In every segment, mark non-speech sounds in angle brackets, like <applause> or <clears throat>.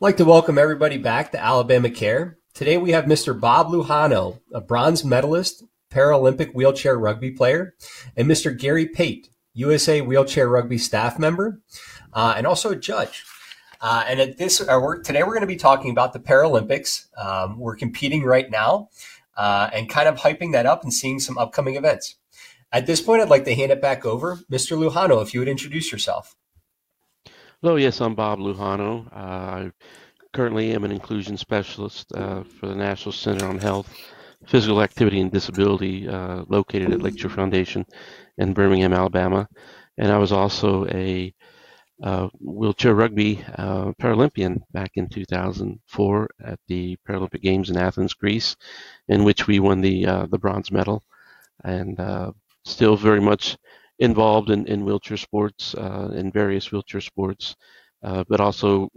I'd like to welcome everybody back to Alabama Care. Today we have Mr. Bob Lujano, a bronze medalist, Paralympic wheelchair rugby player, and Mr. Gary Pate, USA wheelchair rugby staff member, uh, and also a judge. Uh, and at this, uh, we're, today we're going to be talking about the Paralympics. Um, we're competing right now uh, and kind of hyping that up and seeing some upcoming events. At this point, I'd like to hand it back over, Mr. Lujano, if you would introduce yourself. Hello, yes, I'm Bob Lujano. Uh, I currently am an inclusion specialist uh, for the National Center on Health, Physical Activity, and Disability uh, located at Lakeshore Foundation in Birmingham, Alabama. And I was also a uh, wheelchair rugby uh, Paralympian back in 2004 at the Paralympic Games in Athens, Greece, in which we won the uh, the bronze medal. And still very much involved in, in wheelchair sports, uh, in various wheelchair sports, uh, but also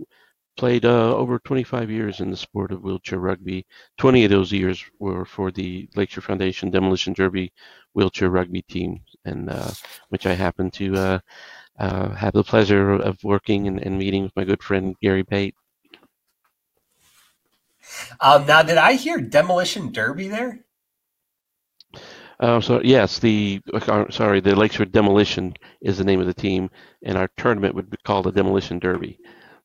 played uh, over 25 years in the sport of wheelchair rugby. 20 of those years were for the Lakeshore Foundation Demolition Derby wheelchair rugby team, and uh, which I happen to uh, uh, have the pleasure of working and, and, meeting with my good friend Gary Pate. Um, now, did I hear Demolition Derby there? Uh, so yes, the uh, sorry, the Lakeshore Demolition is the name of the team, and our tournament would be called the Demolition Derby.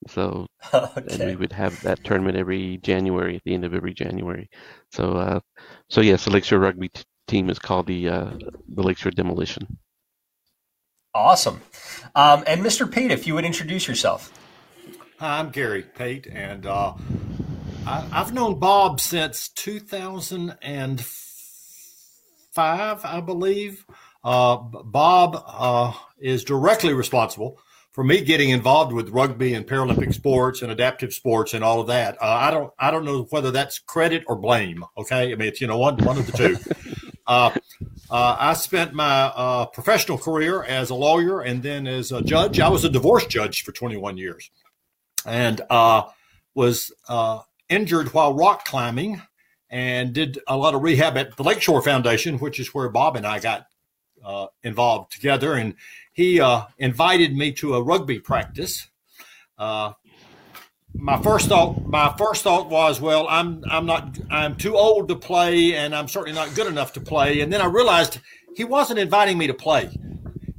So <laughs> okay. and we would have that tournament every January at the end of every January. So uh, so yes, the Lakeshore Rugby t- team is called the uh, the Lakeshore Demolition. Awesome, um, and Mr. Pate, if you would introduce yourself. Hi, I'm Gary Pate, and uh, I, have known Bob since 2004 five, I believe. Uh, Bob uh, is directly responsible for me getting involved with rugby and Paralympic sports and adaptive sports and all of that. Uh, I don't I don't know whether that's credit or blame. Okay, I mean it's you know one one of the two. <laughs> Uh, uh, I spent my uh, professional career as a lawyer and then as a judge. I was a divorce judge for 21 years, and was injured while rock climbing and did a lot of rehab at the Lakeshore Foundation, which is where Bob and I got uh, involved together. And he uh, invited me to a rugby practice. Uh, my first thought, my first thought was, well, I'm I'm not I'm too old to play, and I'm certainly not good enough to play. And then I realized he wasn't inviting me to play.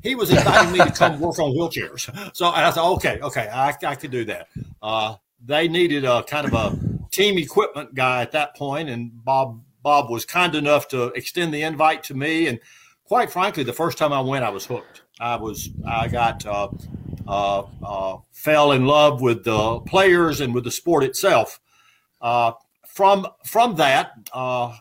He was inviting me to come work on wheelchairs. So I thought, okay, okay, I, I could do that. Uh, they needed a kind of a team equipment guy at that point, and Bob Bob was kind enough to extend the invite to me. And quite frankly, the first time I went, I was hooked. I was I got uh, uh, uh, fell in love with the players and with the sport itself. Uh, from from that, uh,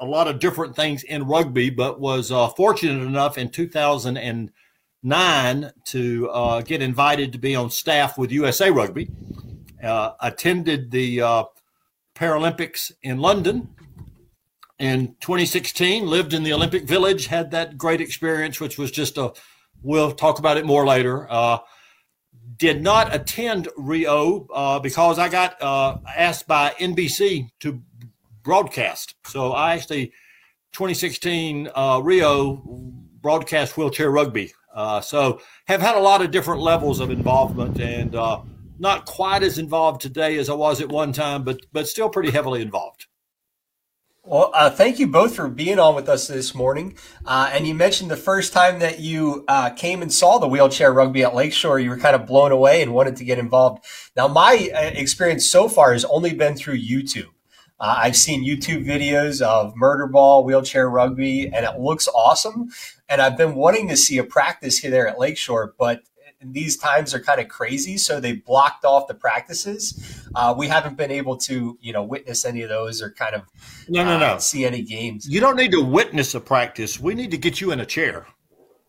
a lot of different things in rugby, but was uh, fortunate enough in 2009 to get invited to be on staff with USA Rugby uh, attended the uh, Paralympics in London in 2016, lived in the Olympic Village, had that great experience, which was just a, we'll talk about it more later. Uh, did not attend Rio uh, because I got uh, asked by NBC to broadcast. So I actually, 2016 uh, Rio broadcast wheelchair rugby. so have had a lot of different levels of involvement and not quite as involved today as I was at one time, but but still pretty heavily involved. Well, uh, thank you both for being on with us this morning. Uh, and you mentioned the first time that you uh, came and saw the wheelchair rugby at Lakeshore, you were kind of blown away and wanted to get involved. Now, my uh, experience so far has only been through YouTube. Uh, I've seen YouTube videos of murder ball, wheelchair rugby, and it looks awesome. And I've been wanting to see a practice here there at Lakeshore, but these times are kind of crazy, so they blocked off the practices. Uh, we haven't been able to, you know, witness any of those or kind of no, no, uh, no, see any games. You don't need to witness a practice. We need to get you in a chair.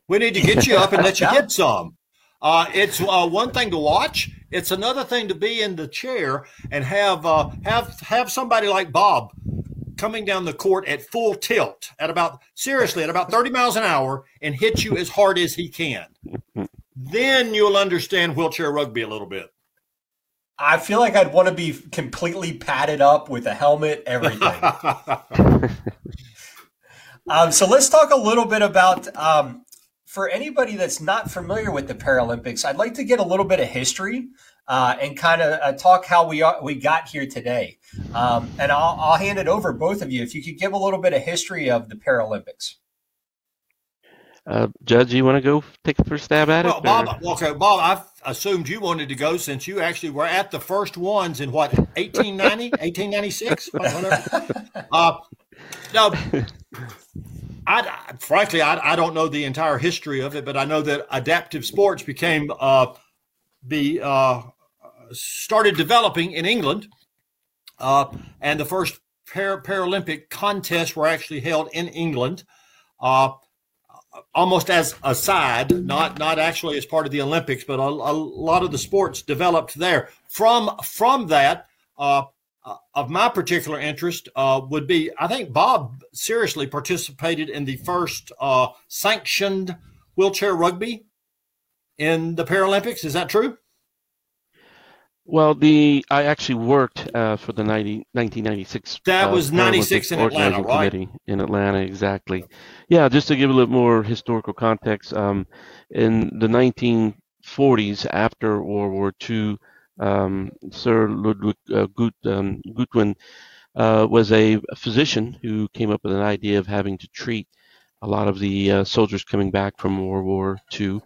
We need to get you up and let you get some. Uh, it's uh, one thing to watch. It's another thing to be in the chair and have uh, have have somebody like Bob coming down the court at full tilt at about seriously at about 30 miles an hour and hit you as hard as he can then you'll understand wheelchair rugby a little bit. I feel like I'd want to be completely padded up with a helmet, everything. <laughs> um, so let's talk a little bit about um, for anybody that's not familiar with the Paralympics. I'd like to get a little bit of history uh, and kind of uh, talk how we are, we got here today. Um, and I'll, I'll hand it over both of you if you could give a little bit of history of the Paralympics. Uh, Judge, you want to go take the first stab at well, it? Bob, okay, Bob, I assumed you wanted to go since you actually were at the first ones in what 1890, 1896. <laughs> uh, no, I, frankly, I, I, don't know the entire history of it, but I know that adaptive sports became uh, be uh, started developing in England, uh, and the first Par- Paralympic contests were actually held in England, uh, almost as a side, not not actually as part of the Olympics, but a, a lot of the sports developed there. From from that, uh, uh, of my particular interest uh, would be I think Bob seriously participated in the first uh, sanctioned wheelchair rugby in the Paralympics. Is that true? Well, the I actually worked uh, for the 90, 1996. That uh, was 96 in Atlanta, right? Committee in Atlanta, exactly. Yeah, just to give a little more historical context, um, in the 1940s, after World War II, um, Sir Ludwig uh, Gut, um, Gutwein uh, was a physician who came up with an idea of having to treat a lot of the uh, soldiers coming back from World War II,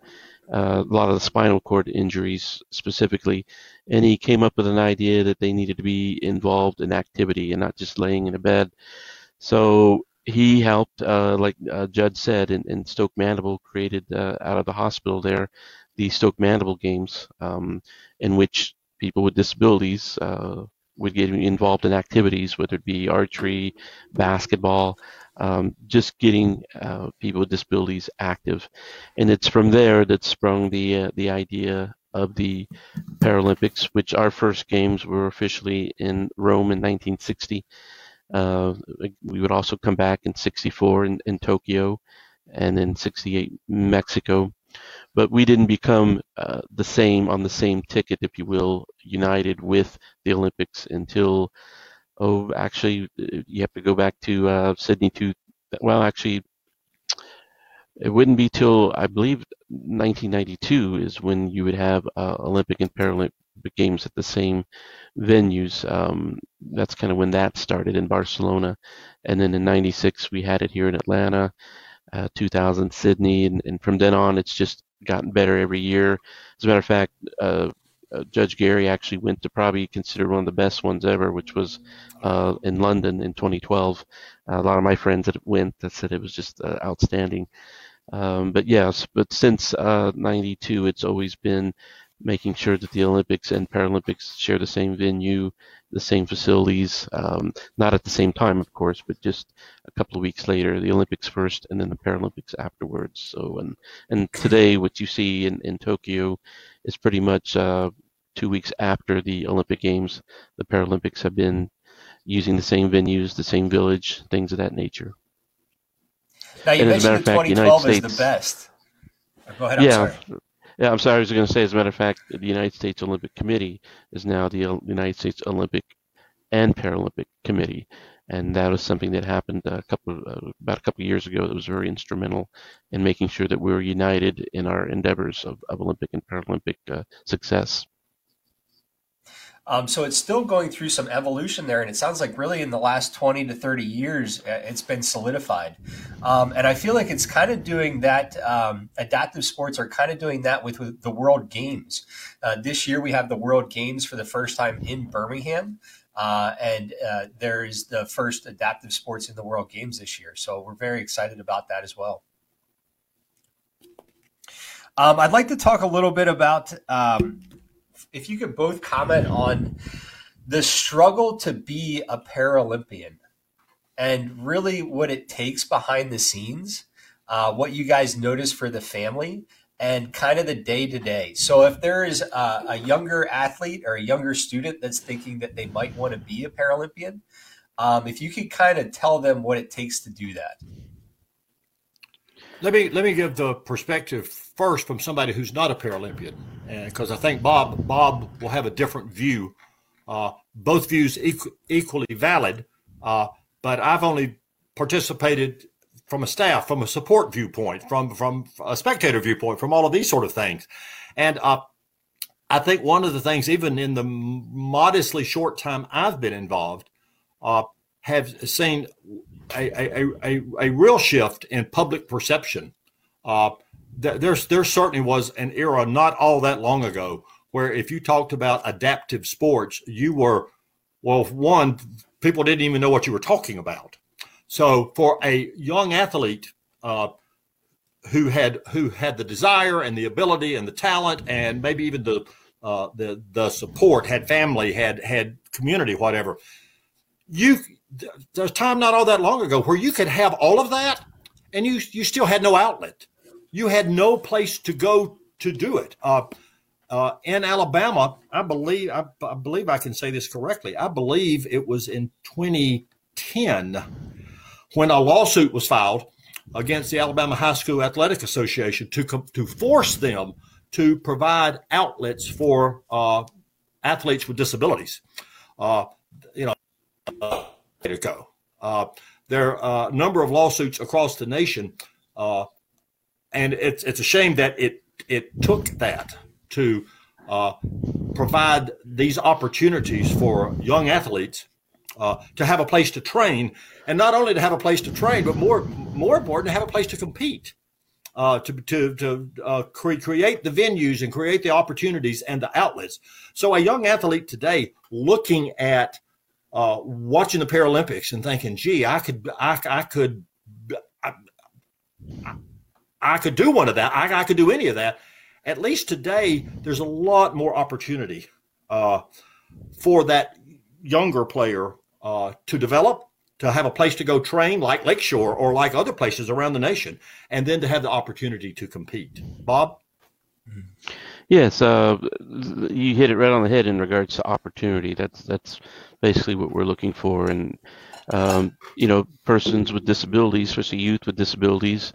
uh, a lot of the spinal cord injuries specifically, and he came up with an idea that they needed to be involved in activity and not just laying in a bed. So he helped, uh, like uh, Judge said, and, in Stoke Mandeville created uh, out of the hospital there the Stoke Mandeville Games, um, in which people with disabilities uh, would get involved in activities, whether it be archery, basketball, um, just getting uh, people with disabilities active. And it's from there that sprung the uh, the idea of the Paralympics, which our first games were officially in Rome in 1960. Uh, we would also come back in 64 in, in Tokyo and in 68 Mexico but we didn't become uh, the same on the same ticket, if you will, united with the Olympics until oh, actually, you have to go back to uh, Sydney to well, actually, it wouldn't be till I believe 1992 is when you would have uh, Olympic and Paralympic games at the same venues. Um, that's kind of when that started in Barcelona, and then in '96 we had it here in Atlanta. Uh, 2000 Sydney, and, and from then on it's just gotten better every year. As a matter of fact, uh, uh, Judge Gary actually went to probably considered one of the best ones ever, which was uh, in London in 2012. Uh, a lot of my friends that went that said it was just uh, outstanding. Um, but yes, but since '92, uh, it's always been making sure that the Olympics and Paralympics share the same venue, the same facilities, um, not at the same time, of course, but just a couple of weeks later, the Olympics first and then the Paralympics afterwards. So, and, and today, what you see in, in Tokyo is pretty much uh, two weeks after the Olympic Games. The Paralympics have been using the same venues, the same village, things of that nature. Now, you and mentioned 2012 is the best. Go ahead, I'm yeah, sorry. Yeah, I'm sorry. I was going to say, as a matter of fact, the United States Olympic Committee is now the United States Olympic and Paralympic Committee, and that was something that happened a couple uh, about a couple of years ago. That was very instrumental in making sure that we were united in our endeavors of, of Olympic and Paralympic uh, success. Um, so it's still going through some evolution there, and it sounds like really in the last 20 to 30 years, uh, it's been solidified. Um, and I feel like it's kind of doing that. Um, adaptive sports are kind of doing that with, with the World Games. Uh, this year, we have the World Games for the first time in Birmingham. Uh, and uh, there is the first adaptive sports in the World Games this year. So we're very excited about that as well. Um, I'd like to talk a little bit about um, if you could both comment on the struggle to be a Paralympian and really what it takes behind the scenes, uh, what you guys notice for the family, and kind of the day to day. So, if there is a, a, younger athlete or a younger student that's thinking that they might want to be a Paralympian, um, if you could kind of tell them what it takes to do that. Let me let me give the perspective first from somebody who's not a Paralympian, because I think Bob Bob will have a different view. Uh, both views equ- equally valid, uh, but I've only participated from a staff, from a support viewpoint, from from a spectator viewpoint, from all of these sort of things, and uh, I think one of the things, even in the modestly short time I've been involved, uh, have seen a, a, a, a, real shift in public perception. Uh, there's there certainly was an era not all that long ago where if you talked about adaptive sports, you were well, one people didn't even know what you were talking about. So for a young athlete uh, who had who had the desire and the ability and the talent and maybe even the uh, the the support, had family, had had community, whatever. You there's time not all that long ago where you could have all of that and you you still had no outlet. You had no place to go to do it. Uh, uh, in Alabama, I believe I, I, believe I can say this correctly. I believe it was in 2010 when a lawsuit was filed against the Alabama High School Athletic Association to to force them to provide outlets for uh, athletes with disabilities. Uh, you know, uh, to go. Uh, there are a number of lawsuits across the nation, uh, and it's it's a shame that it it took that to uh, provide these opportunities for young athletes uh, to have a place to train, and not only to have a place to train, but more more important, to have a place to compete, uh, to to to uh, cre- create the venues and create the opportunities and the outlets. So a young athlete today looking at uh, watching the Paralympics and thinking, "Gee, I could I, I could." I, I could do one of that. I, I could do any of that at least today, there's a lot more opportunity uh, for that younger player uh, to develop, to have a place to go train like Lakeshore or like other places around the nation, and then to have the opportunity to compete. Bob? Yes, uh, you hit it right on the head in regards to opportunity. That's that's basically what we're looking for, and um, you know, persons with disabilities, especially youth with disabilities,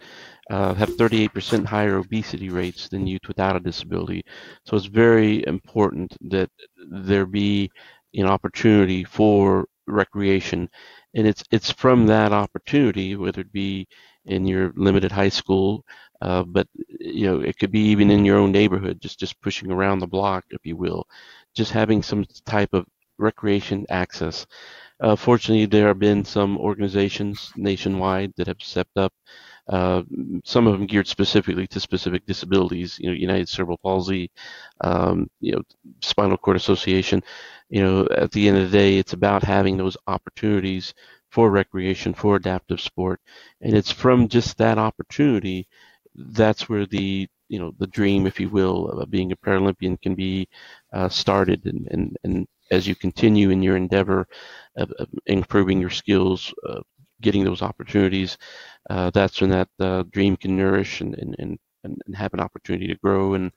uh, have 38% higher obesity rates than youth without a disability. So it's very important that there be an opportunity for recreation, and it's it's from that opportunity, whether it be in your limited high school, uh, but you know it could be even in your own neighborhood, just just pushing around the block, if you will, just having some type of recreation access. Uh, fortunately, there have been some organizations nationwide that have stepped up uh, some of them geared specifically to specific disabilities. You know, United Cerebral Palsy, um, you know, Spinal Cord Association. You know, at the end of the day, it's about having those opportunities for recreation, for adaptive sport, and it's from just that opportunity that's where the you know the dream, if you will, of being a Paralympian can be uh, started, and, and and as you continue in your endeavor of, of improving your skills, uh, getting those opportunities, uh, that's when that uh, dream can nourish and, and, and, and have an opportunity to grow. And,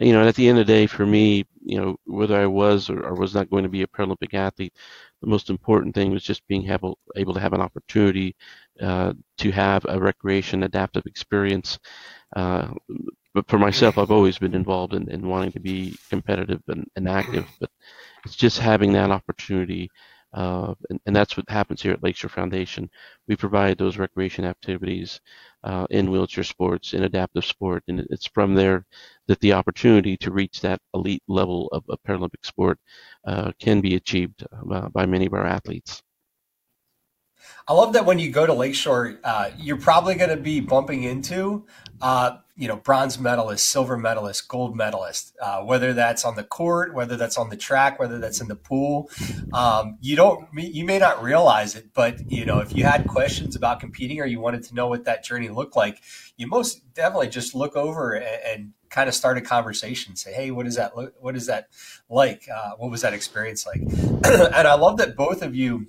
you know, at the end of the day, for me, you know, whether I was or, or was not going to be a Paralympic athlete, the most important thing was just being able, able to have an opportunity uh, to have a recreation adaptive experience. Uh, but for myself, I've always been involved in, in wanting to be competitive and, and active, but it's just having that opportunity uh, and, and, that's what happens here at Lakeshore Foundation. We provide those recreation activities uh, in wheelchair sports, in adaptive sport, and it's from there that the opportunity to reach that elite level of, of Paralympic sport uh, can be achieved uh, by many of our athletes. I love that when you go to Lakeshore, uh, you're probably going to be bumping into, you know, bronze medalist, silver medalist, gold medalist, uh, whether that's on the court, whether that's on the track, whether that's in the pool. Um, you don't, you may not realize it, but you know, if you had questions about competing or you wanted to know what that journey looked like, you most definitely just look over and, and kind of start a conversation. Say, hey, what is that? What is that like? Uh, what was that experience like? <clears throat> and I love that both of you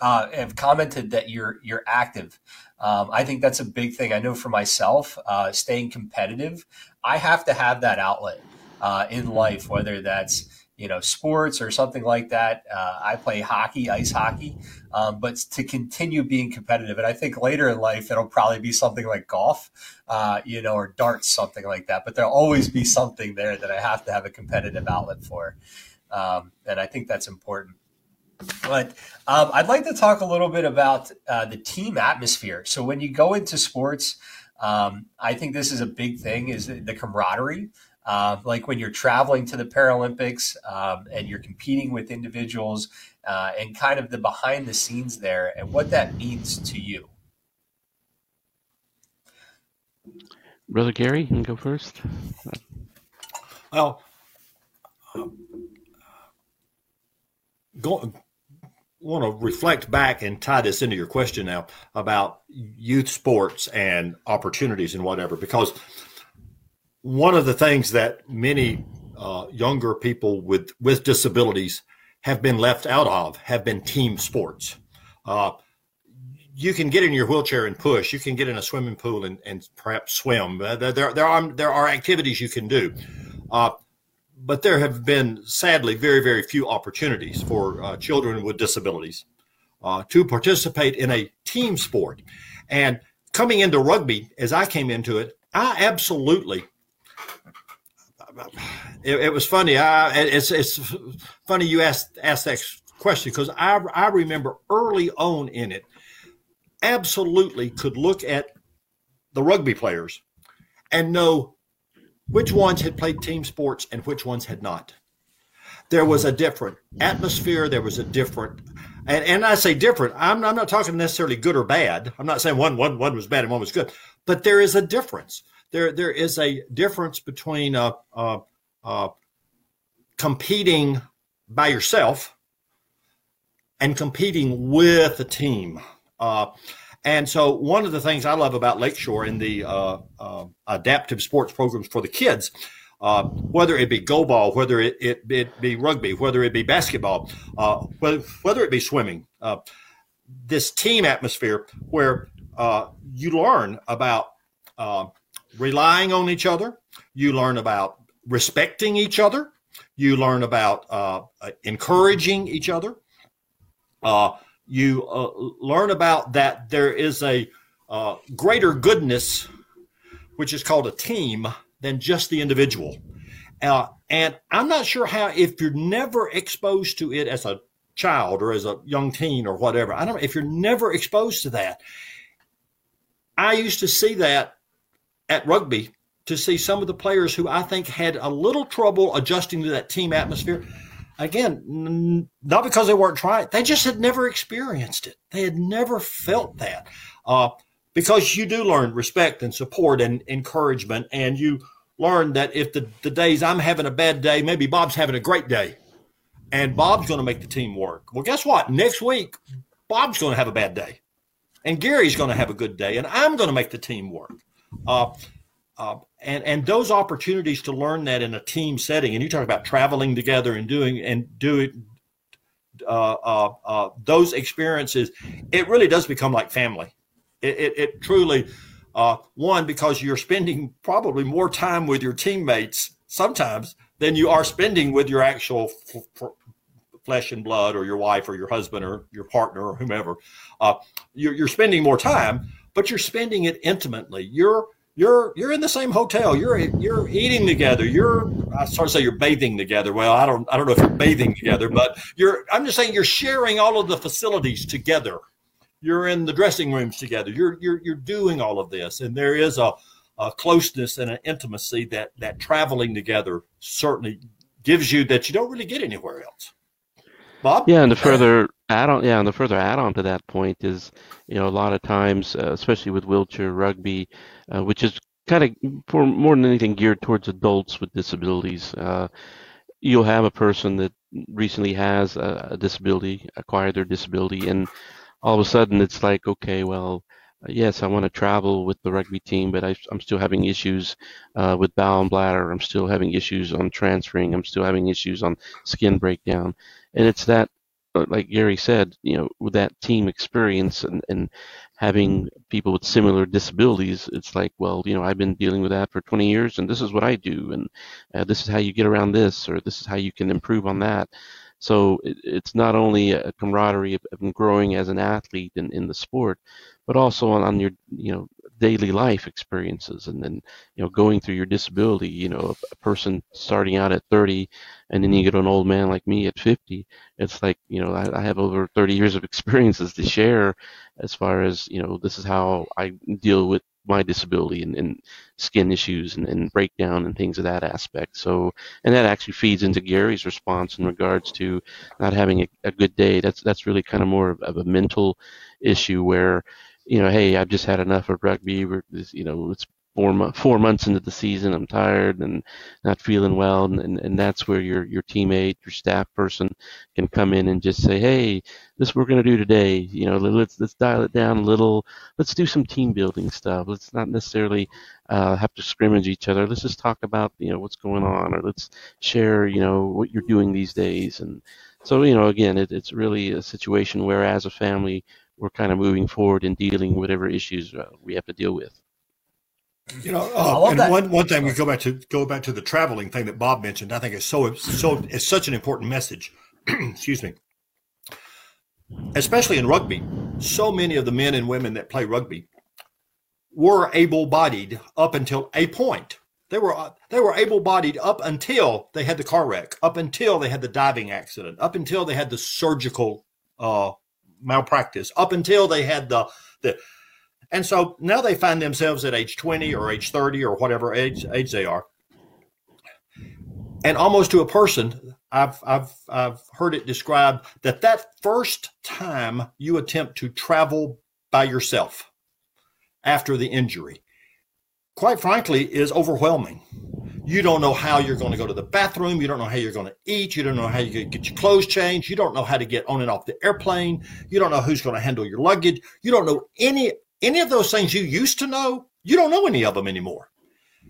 uh, have commented that you're you're active. Um, I think that's a big thing. I know for myself, uh, staying competitive, I have to have that outlet uh, in life, whether that's you know sports or something like that. Uh, I play hockey, ice hockey, um, but to continue being competitive, and I think later in life it'll probably be something like golf, uh, you know, or darts, something like that. But there'll always be something there that I have to have a competitive outlet for, um, and I think that's important. But um, I'd like to talk a little bit about uh, the team atmosphere. So when you go into sports, um, I think this is a big thing: is the camaraderie. uh, like when you're traveling to the Paralympics um, and you're competing with individuals uh, and kind of the behind the scenes there and what that means to you. Brother Gary, you can go first. Well, go, want to reflect back and tie this into your question now about youth sports and opportunities and whatever, because one of the things that many uh, younger people with with disabilities have been left out of have been team sports. Uh, you can get in your wheelchair and push. You can get in a swimming pool and, and perhaps swim. Uh, there, there are there are activities you can do. But there have been sadly very very few opportunities for uh, children with disabilities uh, to participate in a team sport. And coming into rugby as i came into it i absolutely it, it was funny. I, it's, it's funny you asked asked that question because I, I remember early on in it absolutely could look at the rugby players and know which ones had played team sports and which ones had not. There was a different atmosphere. There was a different, and, and I say different. I'm, I'm not talking necessarily good or bad. I'm not saying one, one, one was bad and one was good, but there is a difference. There, there is a difference between uh, uh, uh, competing by yourself and competing with a team. Uh, and so, one of the things I love about Lakeshore in the uh, uh, adaptive sports programs for the kids, uh, whether it be goalball, whether it, it, it, be rugby, whether it be basketball, uh, whether, whether it be swimming, uh, this team atmosphere where uh, you learn about relying on each other, you learn about respecting each other, you learn about encouraging each other you uh, learn about that there is a uh, greater goodness, which is called a team, than just the individual. Uh, and I'm not sure how, if you're never exposed to it as a child or as a young teen or whatever, I don't know, if you're never exposed to that. I used to see that at rugby to see some of the players who I think had a little trouble adjusting to that team atmosphere again, n- not because they weren't trying, they just had never experienced it. They had never felt that. Uh, because you do learn respect and support and encouragement, and you learn that if the, the days I'm having a bad day, maybe Bob's having a great day, and Bob's going to make the team work. Well, guess what? Next week, Bob's going to have a bad day, and Gary's going to have a good day, and I'm going to make the team work. Uh, uh, and and those opportunities to learn that in a team setting, and you talk about traveling together and doing and doing uh, uh, uh, those experiences, it really does become like family. It, it, it truly, uh, one because you're spending probably more time with your teammates sometimes than you are spending with your actual f- f- flesh and blood or your wife or your husband or your partner or whomever. Uh, you're, you're spending more time, but you're spending it intimately. You're you're you're in the same hotel. You're you're eating together. You're I sort of say you're bathing together. Well, I don't I don't know if you're bathing together, but you're I'm just saying you're sharing all of the facilities together. You're in the dressing rooms together. You're you're you're doing all of this, and there is a, a closeness and an intimacy that that traveling together certainly gives you that you don't really get anywhere else. Bob? Yeah, and the further add on, yeah, and the further add on to that point is, you know, a lot of times, uh, especially with wheelchair rugby, uh, which is kind of for more than anything geared towards adults with disabilities. Uh, you'll have a person that recently has a, a, disability, acquired their disability, and all of a sudden it's like, okay, well, yes, I want to travel with the rugby team, but I, am still having issues uh, with bowel and bladder. I'm still having issues on transferring. I'm still having issues on skin breakdown, and it's that like Gary said, you know, with that team experience and, and having people with similar disabilities, it's like, well, you know, I've been dealing with that for 20 years, and this is what I do, and uh, this is how you get around this, or this is how you can improve on that. So it, it's not only a camaraderie of, of, growing as an athlete in, in the sport, but also on, on your, you know, daily life experiences and then you know going through your disability you know a, a, person starting out at 30 and then you mm-hmm. get an old man like me at 50 it's like you know I, I, have over 30 years of <laughs> experiences to share as far as you know this is how i deal with my disability and, and skin issues and, and, breakdown and things of that aspect. So, and that actually feeds into Gary's response in regards to not having a, a good day. That's that's really kind of more of, of, a mental issue where, you know, hey, I've just had enough of rugby. We're, you know, it's four mo- four months into the season, I'm tired and not feeling well, and, and, and that's where your your teammate, your staff person, can come in and just say, hey, this we're going to do today. You know, let's let's dial it down a little. Let's do some team building stuff. Let's not necessarily uh, have to scrimmage each other. Let's just talk about you know what's going on, or let's share you know what you're doing these days. And so you know, again, it, it's really a situation where as a family we're kind of moving forward and dealing whatever issues uh, we have to deal with. You know, uh, and that. one one thing we go back to go back to the traveling thing that Bob mentioned. I think it's so so it's such an important message. <clears throat> Excuse me. Especially in rugby, so many of the men and women that play rugby were able-bodied up until a point. They were they were able-bodied up until they had the car wreck, up until they had the diving accident, up until they had the surgical uh, malpractice, up until they had the the and so now they find themselves at age 20 or age 30 or whatever age, age they are. And almost to a person, I've, I've, I've heard it described that that first time you attempt to travel by yourself after the injury, quite frankly, is overwhelming. You don't know how you're going to go to the bathroom. You don't know how you're going to eat. You don't know how you get your clothes changed. You don't know how to get on and off the airplane. You don't know who's going to handle your luggage. You don't know any any of those things you used to know, you don't know any of them anymore.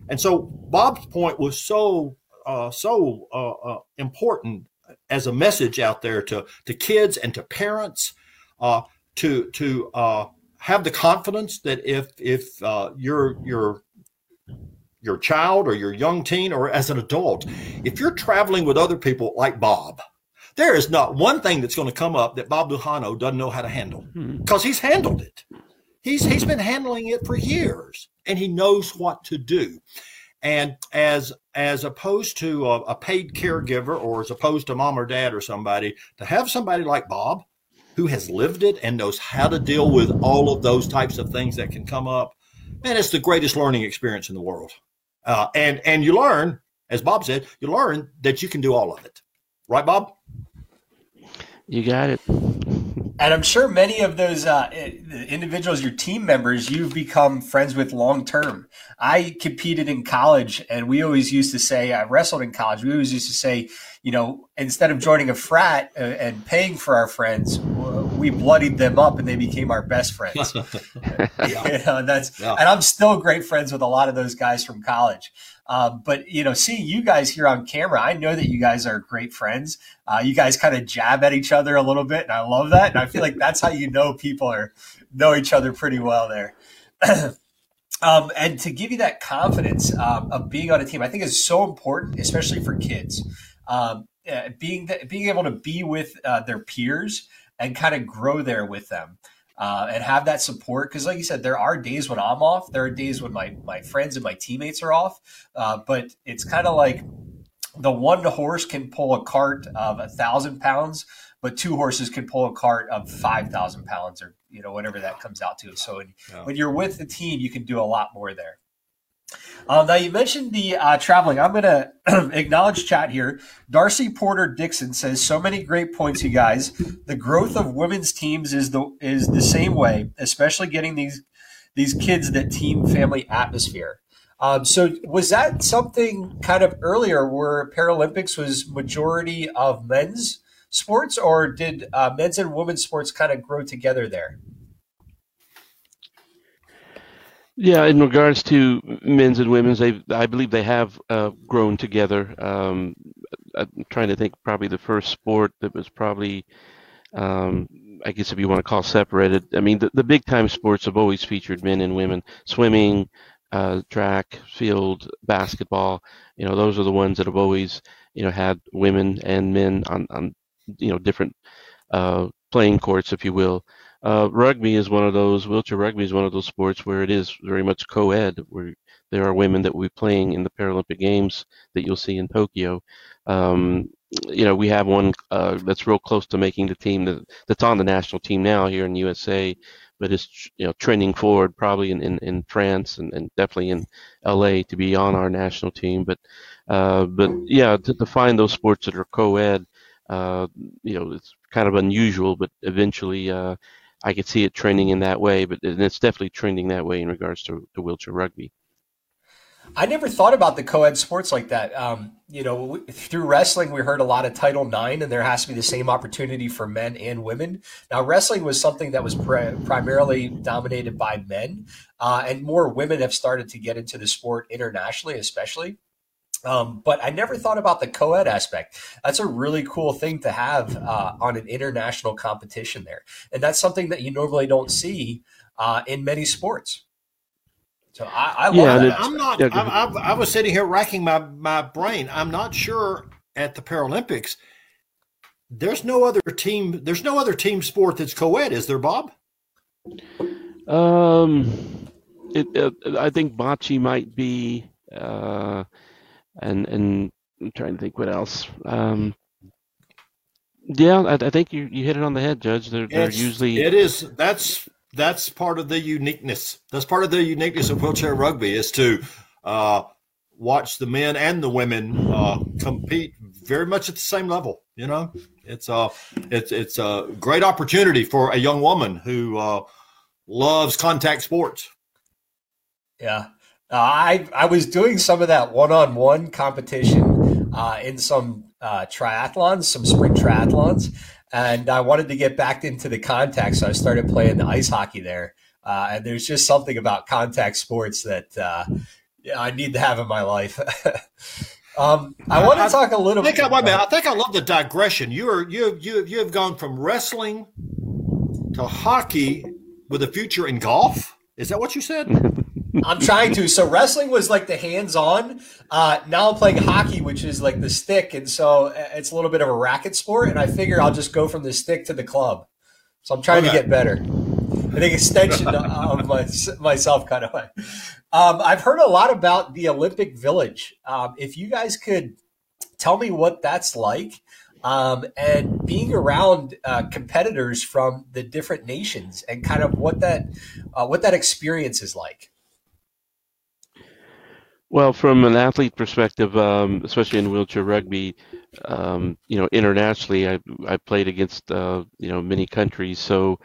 And so Bob's point was so uh, so uh, uh, important as a message out there to to kids and to parents uh, to to uh, have the confidence that if if uh, your your your child or your young teen or as an adult, if you're traveling with other people like Bob, there is not one thing that's going to come up that Bob Lujano doesn't know how to handle because hmm. he's handled it. He's he's been handling it for years, and he knows what to do. And as as opposed to a, a paid caregiver, or as opposed to mom or dad or somebody, to have somebody like Bob, who has lived it and knows how to deal with all of those types of things that can come up, man, it's the greatest learning experience in the world. Uh, and and you learn, as Bob said, you learn that you can do all of it. Right, Bob? You got it. And I'm sure many of those uh, individuals, your team members, you've become friends with long term. I competed in college, and we always used to say, I wrestled in college. We always used to say, you know, instead of joining a frat uh, and paying for our friends, we bloodied them up, and they became our best friends. yeah. <laughs> <laughs> you know, that's yeah. and I'm still great friends with a lot of those guys from college. Um, but you know, seeing you guys here on camera, I know that you guys are great friends. Uh, you guys kind of jab at each other a little bit, and I love that. And I feel like that's how you know people are know each other pretty well there. <clears throat> um, and to give you that confidence um, of being on a team, I think is so important, especially for kids. Um, uh, being being able to be with uh, their peers and kind of grow there with them uh, and have that support. Because, like you said, there are days when I'm off. There are days when my my friends and my teammates are off. Uh, but it's kind of like the one horse can pull a cart of a thousand pounds, but two horses can pull a cart of five thousand pounds, or you know whatever that comes out to. So when, yeah. when you're with the team, you can do a lot more there. Um, now you mentioned the uh, traveling. I'm going to <clears throat> acknowledge chat here. Darcy Porter Dixon says so many great points, you guys. The growth of women's teams is the is the same way, especially getting these these kids that team family atmosphere. Um, so was that something kind of earlier where Paralympics was majority of men's sports, or did uh, men's and women's sports kind of grow together there? Yeah, in regards to men's and women's, they I believe they have uh, grown together. Um, I'm trying to think, probably the first sport that was probably, um, I guess if you want to call separated. I mean, the, the big time sports have always featured men and women. Swimming, uh, track, field, basketball. You know, those are the ones that have always, you know, had women and men on, on you know, different uh, playing courts, if you will. Uh, rugby is one of those. Wheelchair rugby is one of those sports where it is very much co-ed, where there are women that will be playing in the Paralympic Games that you'll see in Tokyo. Um, you know, we have one uh, that's real close to making the team that, that's on the national team now here in USA but it's you know trending forward probably in, in, in France and, and definitely in LA to be on our national team. But uh, but yeah, to, to find those sports that are co-ed, uh, you know, it's kind of unusual, but eventually uh, I could see it trending in that way. But it's definitely trending that way in regards to, to wheelchair rugby. I never thought about the co-ed sports like that. Um, you know, through wrestling, we heard a lot of Title IX, and there has to be the same opportunity for men and women. Now, wrestling was something that was pre- primarily dominated by men, uh, and more women have started to get into the sport internationally, especially. Um, but I never thought about the co-ed aspect. That's a really cool thing to have uh, on an international competition there, and that's something that you normally don't see uh, in many sports. So I, I yeah, that. I'm not. Yeah, I, I, I, was sitting here racking my my brain. I'm not sure at the Paralympics. There's no other team. There's no other team sport that's co-ed, is there, Bob? Um, it, uh, I think bocce might be, uh, and and I'm trying to think what else. Um, yeah, I, I think you, you hit it on the head, Judge. They're, they're usually it is that's that's part of the uniqueness. That's part of the uniqueness of wheelchair rugby is to uh, watch the men and the women uh, compete very much at the same level. You know, it's a uh, it's it's a great opportunity for a young woman who uh, loves contact sports. Yeah, uh, I I was doing some of that one on one competition uh, in some triathlons, some sprint triathlons and I wanted to get back into the contact, so I started playing the ice hockey there. Uh, and there's just something about contact sports that uh, I need to have in my life. <laughs> um, I want to talk a little. I think bit. I, about, I think I love the digression. You are you you you have gone from wrestling to hockey with a future in golf. Is that what you said? <laughs> I'm trying to. So wrestling was like the hands-on. Uh, now I'm playing hockey, which is like the stick, and so uh, it's a little bit of a racket sport. And I figure I'll just go from the stick to the club. So I'm trying okay. to get better. I think extension of my, myself, kind of way. Um, I've heard a lot about the Olympic Village. Um, if you guys could tell me what that's like, um, and being around uh, competitors from the different nations, and kind of what that uh, what that experience is like. Well, from an athlete perspective, um, especially in wheelchair rugby, um, you know, internationally, I I played against uh, you know many countries. So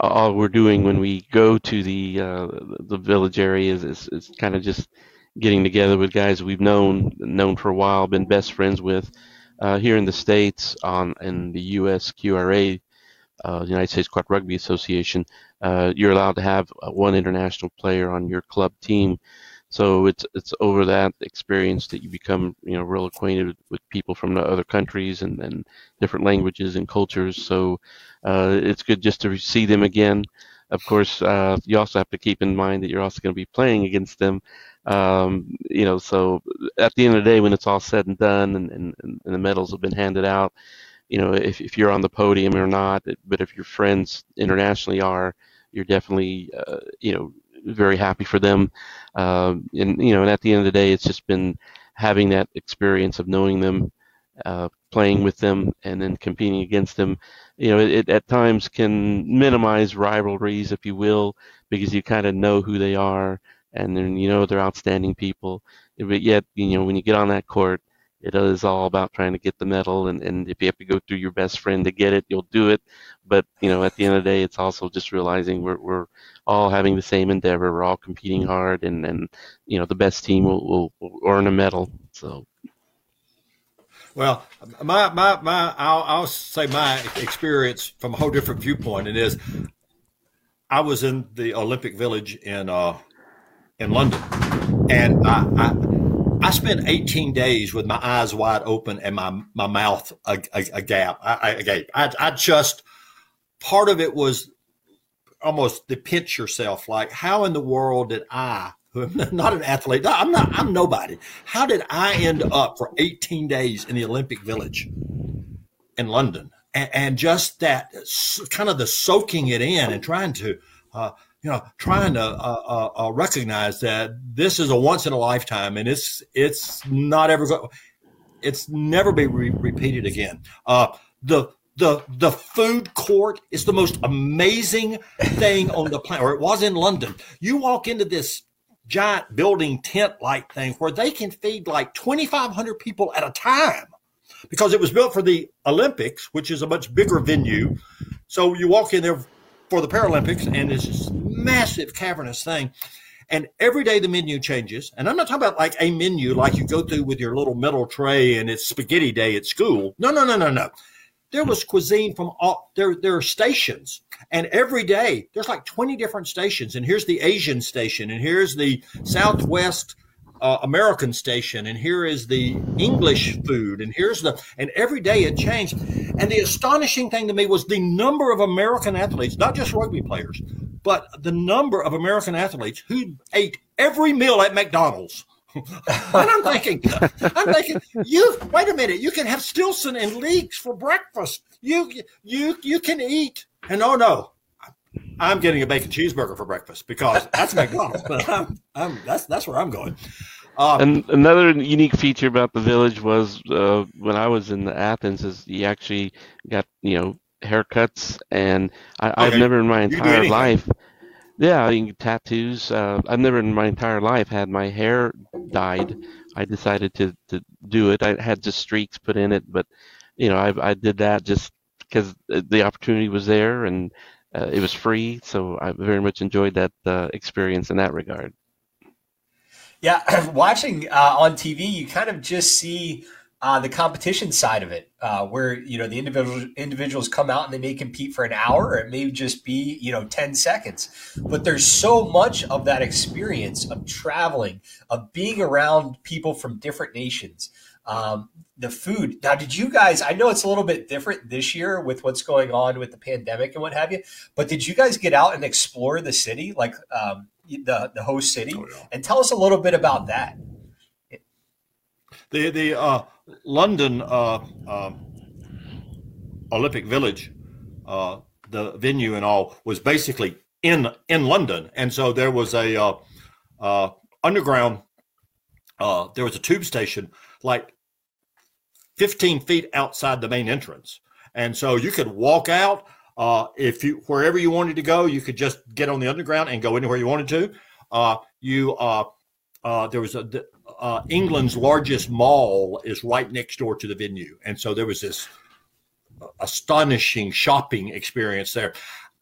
all we're doing when we go to the uh, the village area is, is, is kind of just getting together with guys we've known known for a while, been best friends with. Uh, here in the states, on in the U.S. QRA, uh, the United States Quad Rugby Association, uh, you're allowed to have uh, one international player on your club team. So it's it's over that experience that you become you know real acquainted with people from the other countries and, and different languages and cultures. So uh, it's good just to see them again. Of course, uh, you also have to keep in mind that you're also going to be playing against them. Um, you know, so at the end of the day, when it's all said and done and, and, and the medals have been handed out, you know, if, if you're on the podium or not, but if your friends internationally are, you're definitely, uh, you know, very happy for them. Uh, and you know, and at the end of the day, it's just been having that experience of knowing them, uh, playing with them, and then competing against them. You know, it, it at times can minimize rivalries, if you will, because you kind of know who they are, and then you know they're outstanding people. But yet, you know, when you get on that court, it is all about trying to get the medal and, and if you have to go through your best friend to get it you'll do it but you know at the end of the day it's also just realizing we're, we're all having the same endeavor we're all competing hard and and you know the best team will, will, will earn a medal so well, my my my, I'll, I'll, say my experience from a whole different viewpoint. Is, I was in the Olympic Village in uh, in London, and I, I I spent 18 days with my eyes wide open and my, my mouth a, a, a gap. I, I, I, just, part of it was almost to pinch yourself like, how in the world did I, who am <laughs> not an athlete, I'm not, I'm nobody. How did I end up for 18 days in the Olympic Village in London? And, and just that kind of the soaking it in and trying to, uh, you know, trying to uh, uh, uh, recognize that this is a once in a lifetime, and it's it's not ever going, it's never be re- repeated again. Uh, the the the food court is the most amazing thing on the planet, or it was in London. You walk into this giant building tent like thing where they can feed like 2,500 people at a time because it was built for the Olympics, which is a much bigger venue. So you walk in there for the Paralympics, and it's this massive cavernous thing. And every day the menu changes. And I'm not talking about like a menu like you go through with your little metal tray and it's spaghetti day at school. No, no, no, no, no. There was cuisine from all there. There are stations, and every day there's like 20 different stations. And here's the Asian station, and here's the Southwest uh, American station, and here is the English food, and here's the, and every day it changed. And the astonishing thing to me was the number of American athletes, not just rugby players, but the number of American athletes who ate every meal at McDonald's. <laughs> and I'm thinking, I'm thinking, you wait a minute, you can have Stilton and leeks for breakfast. You you you can eat. And oh no, I'm getting a bacon cheeseburger for breakfast because that's McDonald's. But I'm, I'm, that's that's where I'm going. Um, and another unique feature about the village was uh, when I was in Athens is you actually got you know haircuts and I, have never in my entire life. Yeah, tattoos. Uh, I've never in my entire life had my hair dyed. I decided to, to do it. I had just streaks put in it, but you know, I, I did that just because the opportunity was there and uh, it was free, so I very much enjoyed that uh, experience in that regard. Yeah, <clears throat> watching uh, on TV, you kind of just see uh, the competition side of it, uh, where you know the individual individuals come out and they may compete for an hour, or it may just be you know ten seconds. But there's so much of that experience of traveling, of being around people from different nations. Um, the food. Now, did you guys? I know it's a little bit different this year with what's going on with the pandemic and what have you. But did you guys get out and explore the city, like um, the the host city, oh, yeah. and tell us a little bit about that? The the uh, London uh, uh, Olympic Village, uh, the venue and all was basically in in London, and so there was a uh, uh, underground. there was a tube station like 15 feet outside the main entrance, and so you could walk out. if you wherever you wanted to go, you could just get on the underground and go anywhere you wanted to. you there was a uh, England's largest mall is right next door to the venue, and so there was this astonishing shopping experience there.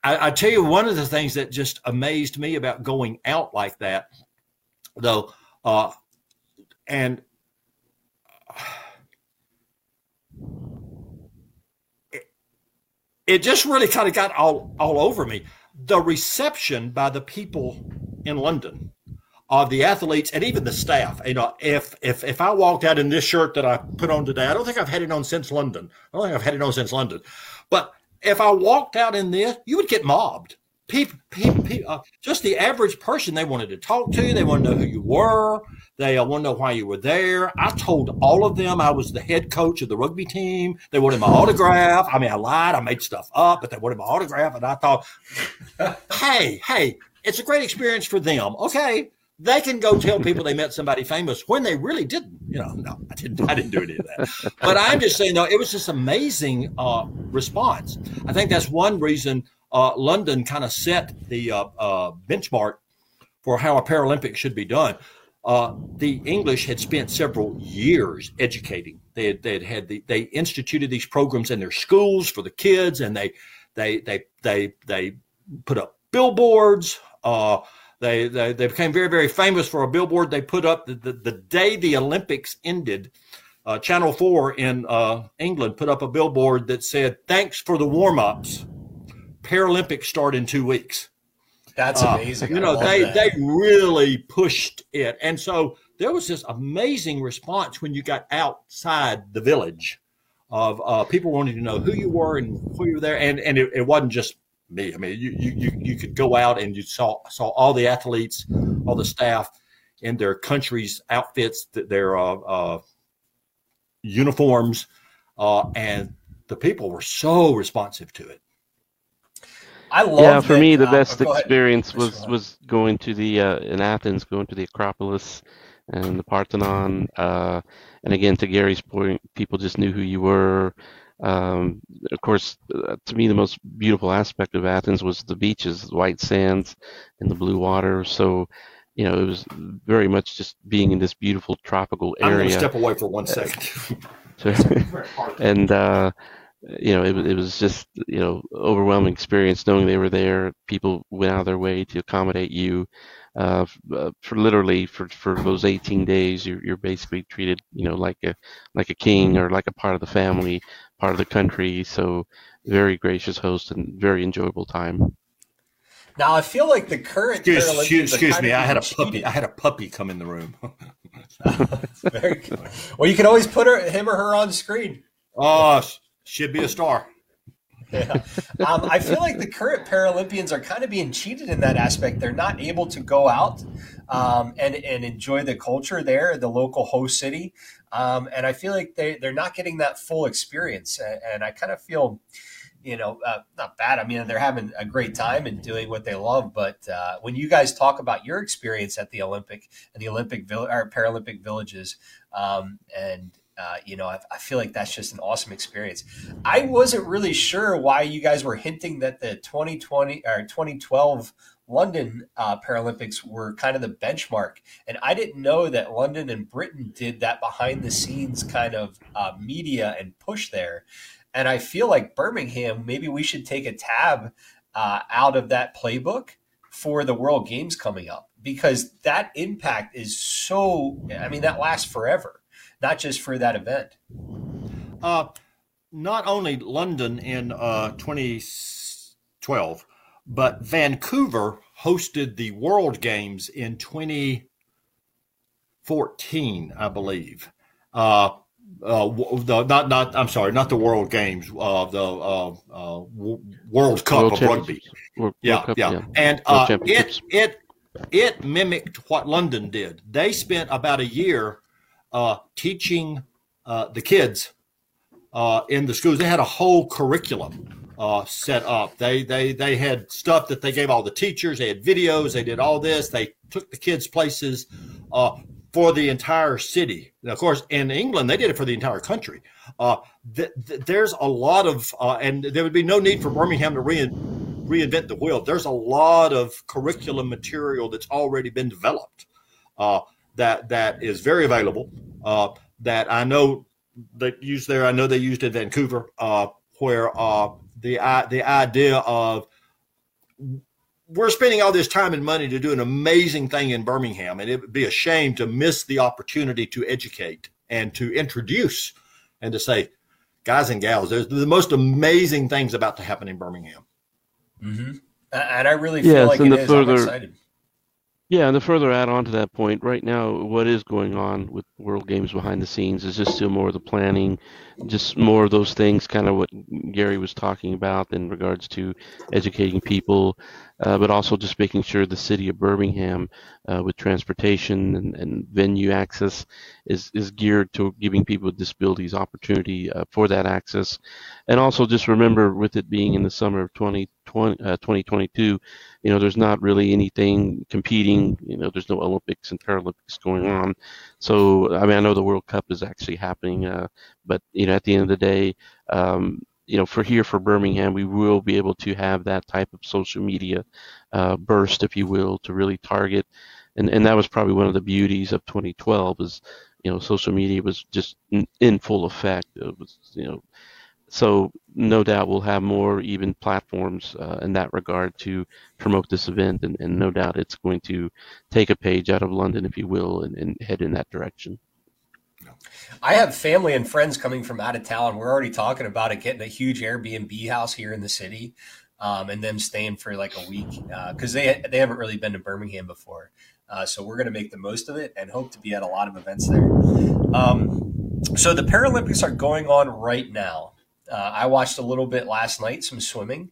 I, I, tell you, one of the things that just amazed me about going out like that, though, uh, and <sighs> it, it just really kind of got all all over me. The reception by the people in London of the athletes and even the staff. You know, if if if I walked out in this shirt that I put on today, I don't think I've had it on since London. I don't think I've had it on since London. But if I walked out in this, you would get mobbed. People, people, people uh, just the average person, they wanted to talk to you. They want to know who you were. They uh, want to know why you were there. I told all of them I was the head coach of the rugby team. They wanted my autograph. I mean, I lied. I made stuff up, but they wanted my autograph. And I thought, <laughs> hey, hey, it's a great experience for them. Okay they can go tell people they met somebody famous when they really didn't. You know, no, I didn't. I didn't do any of that. <laughs> But I'm just saying, though, it was just amazing uh, response. I think that's one reason uh, London kind of set the uh, uh, benchmark for how a Paralympic should be done. Uh, the English had spent several years educating. They had, they had had the, they instituted these programs in their schools for the kids, and they they they they they put up billboards. They, they, they became very, very famous for a billboard they put up the, the, the day the Olympics ended. Uh, Channel 4 in uh, England put up a billboard that said, Thanks for the warm ups. Paralympics start in two weeks. That's uh, amazing. Uh, you know, they, that. they really pushed it. And so there was this amazing response when you got outside the village of uh, people wanting to know who you were and who you were there. And, and it, it wasn't just me. I mean, you, you, you could go out and you saw, saw all the athletes, all the staff in their country's outfits, their uh, uh, uniforms, uh, and the people were so responsive to it. I love. Yeah, for me, the uh, best experience was was going to the uh, in Athens, going to the Acropolis and the Parthenon, uh, and again to Gary's point, people just knew who you were. Um, of course, uh, to me, the most beautiful aspect of Athens was the beaches, the white sands, and the blue water. So, you know, it was very much just being in this beautiful tropical area. I'm going to step away for one second. <laughs> and uh, you know, it, it was just you know overwhelming experience knowing they were there. People went out of their way to accommodate you. Uh, uh, for literally for, for those 18 days, you're, you're basically treated you know like a like a king or like a part of the family, part of the country. So very gracious host and very enjoyable time. Now I feel like the current excuse, excuse, excuse me. I had a cheated. puppy. I had a puppy come in the room. <laughs> <laughs> very good. Well, you can always put her, him or her on screen. Oh, should be a star. <laughs> yeah. Um, I feel like the current Paralympians are kind of being cheated in that aspect. They're not able to go out um, and, and enjoy the culture there, the local host city. Um, and I feel like they, they're not getting that full experience. And, and I kind of feel, you know, uh, not bad. I mean, they're having a great time and doing what they love. But uh, when you guys talk about your experience at the Olympic and the Olympic or Paralympic villages, um, and uh, you know, I, I, feel like that's just an awesome experience. I wasn't really sure why you guys were hinting that the 2020 or 2012 London uh, Paralympics were kind of the benchmark, and I didn't know that London and Britain did that behind the scenes kind of uh, media and push there. And I feel like Birmingham, maybe we should take a tab uh, out of that playbook for the World Games coming up because that impact is so. I mean, that lasts forever not just for that event. Uh, not only London in uh, 2012, but Vancouver hosted the World Games in 2014, I believe. Uh, uh, the, not not I'm sorry, not the World Games, uh, the uh, uh World Cup World of Rugby. World, yeah, World Cup, yeah, yeah, and uh, it it it mimicked what London did. They spent about a year uh, teaching uh, the kids uh, in the schools. They had a whole curriculum uh, set up. They they they had stuff that they gave all the teachers. They had videos. They did all this. They took the kids places uh, for the entire city. of course, in England, they did it for the entire country. Uh, th- th- there's a lot of, and there would be no need for Birmingham to re- reinvent the wheel. There's a lot of curriculum material that's already been developed. Uh, that that is very available. Uh, that I know they used there. I know they used in Vancouver, uh, where uh, the the idea of we're spending all this time and money to do an amazing thing in Birmingham, and it would be a shame to miss the opportunity to educate and to introduce and to say, guys and gals, there's the most amazing things about to happen in Birmingham. Mm-hmm. And I really feel yes, like it is. Further, I'm excited. Yeah, and to further add on to that point, right now, what is going on with World Games behind the scenes is just still more of the planning, just more of those things, kind of what Gary was talking about in regards to educating people, uh, but also just making sure the city of Birmingham, uh, with transportation and, and, venue access, is, is geared to giving people with disabilities opportunity uh, for that access. And also just remember, with it being in the summer of 2020, 2022, you know, there's not really anything competing. You know, there's no Olympics and Paralympics going on. So, I mean, I know the World Cup is actually happening, uh, but you know, at the end of the day, um, you know, for here for Birmingham, we will be able to have that type of social media uh, burst, if you will, to really target. And and that was probably one of the beauties of 2012 is, you know, social media was just in, in full effect. It was, you know, so no doubt we'll have more even platforms uh, in that regard to promote this event, and, and, no doubt it's going to take a page out of London, if you will, and, and, head in that direction. I have family and friends coming from out of town. We're already talking about it, getting a huge Airbnb house here in the city, um, and them staying for like a week because uh, they they haven't really been to Birmingham before. Uh, so we're going to make the most of it and hope to be at a lot of events there. Um, so the Paralympics are going on right now. Uh, I watched a little bit last night, some swimming.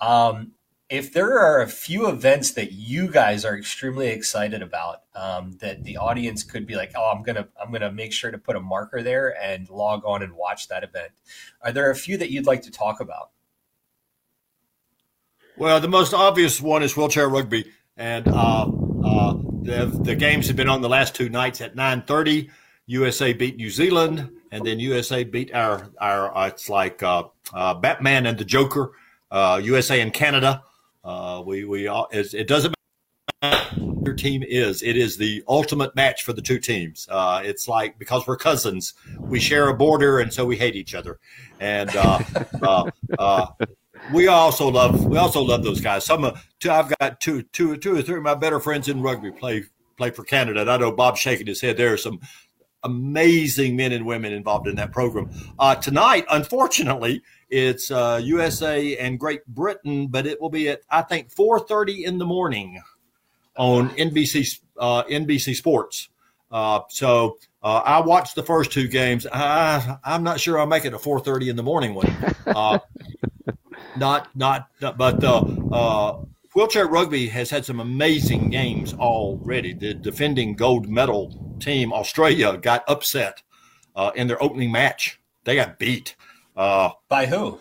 Um, if there are a few events that you guys are extremely excited about, um, that the audience could be like, "Oh, I'm gonna, I'm gonna make sure to put a marker there and log on and watch that event." Are there a few that you'd like to talk about? Well, the most obvious one is wheelchair rugby, and uh, uh, the the games have been on the last two nights at 9:30. USA beat New Zealand. And then USA beat our our. Uh, it's like uh, uh, Batman and the Joker. USA and Canada. we we all, it doesn't matter what your team is. It is the ultimate match for the two teams. Uh, it's like because we're cousins, we share a border, and so we hate each other. And uh, <laughs> uh, uh we also love we also love those guys. Some uh, two, I've got two two two or three of my better friends in rugby play play for Canada. And I know Bob's shaking his head. There are some amazing men and women involved in that program. Uh, tonight, unfortunately, it's USA and Great Britain, but it will be at I think 4:30 in the morning on NBC uh, NBC Sports. Uh, so uh, I watched the first two games. I, I'm not sure I'll make it a 4:30 in the morning one. Uh, not, <laughs> not, not, but uh, uh, wheelchair rugby has had some amazing games already. The defending gold medal team, Australia, got upset in their opening match. They got beat. By who?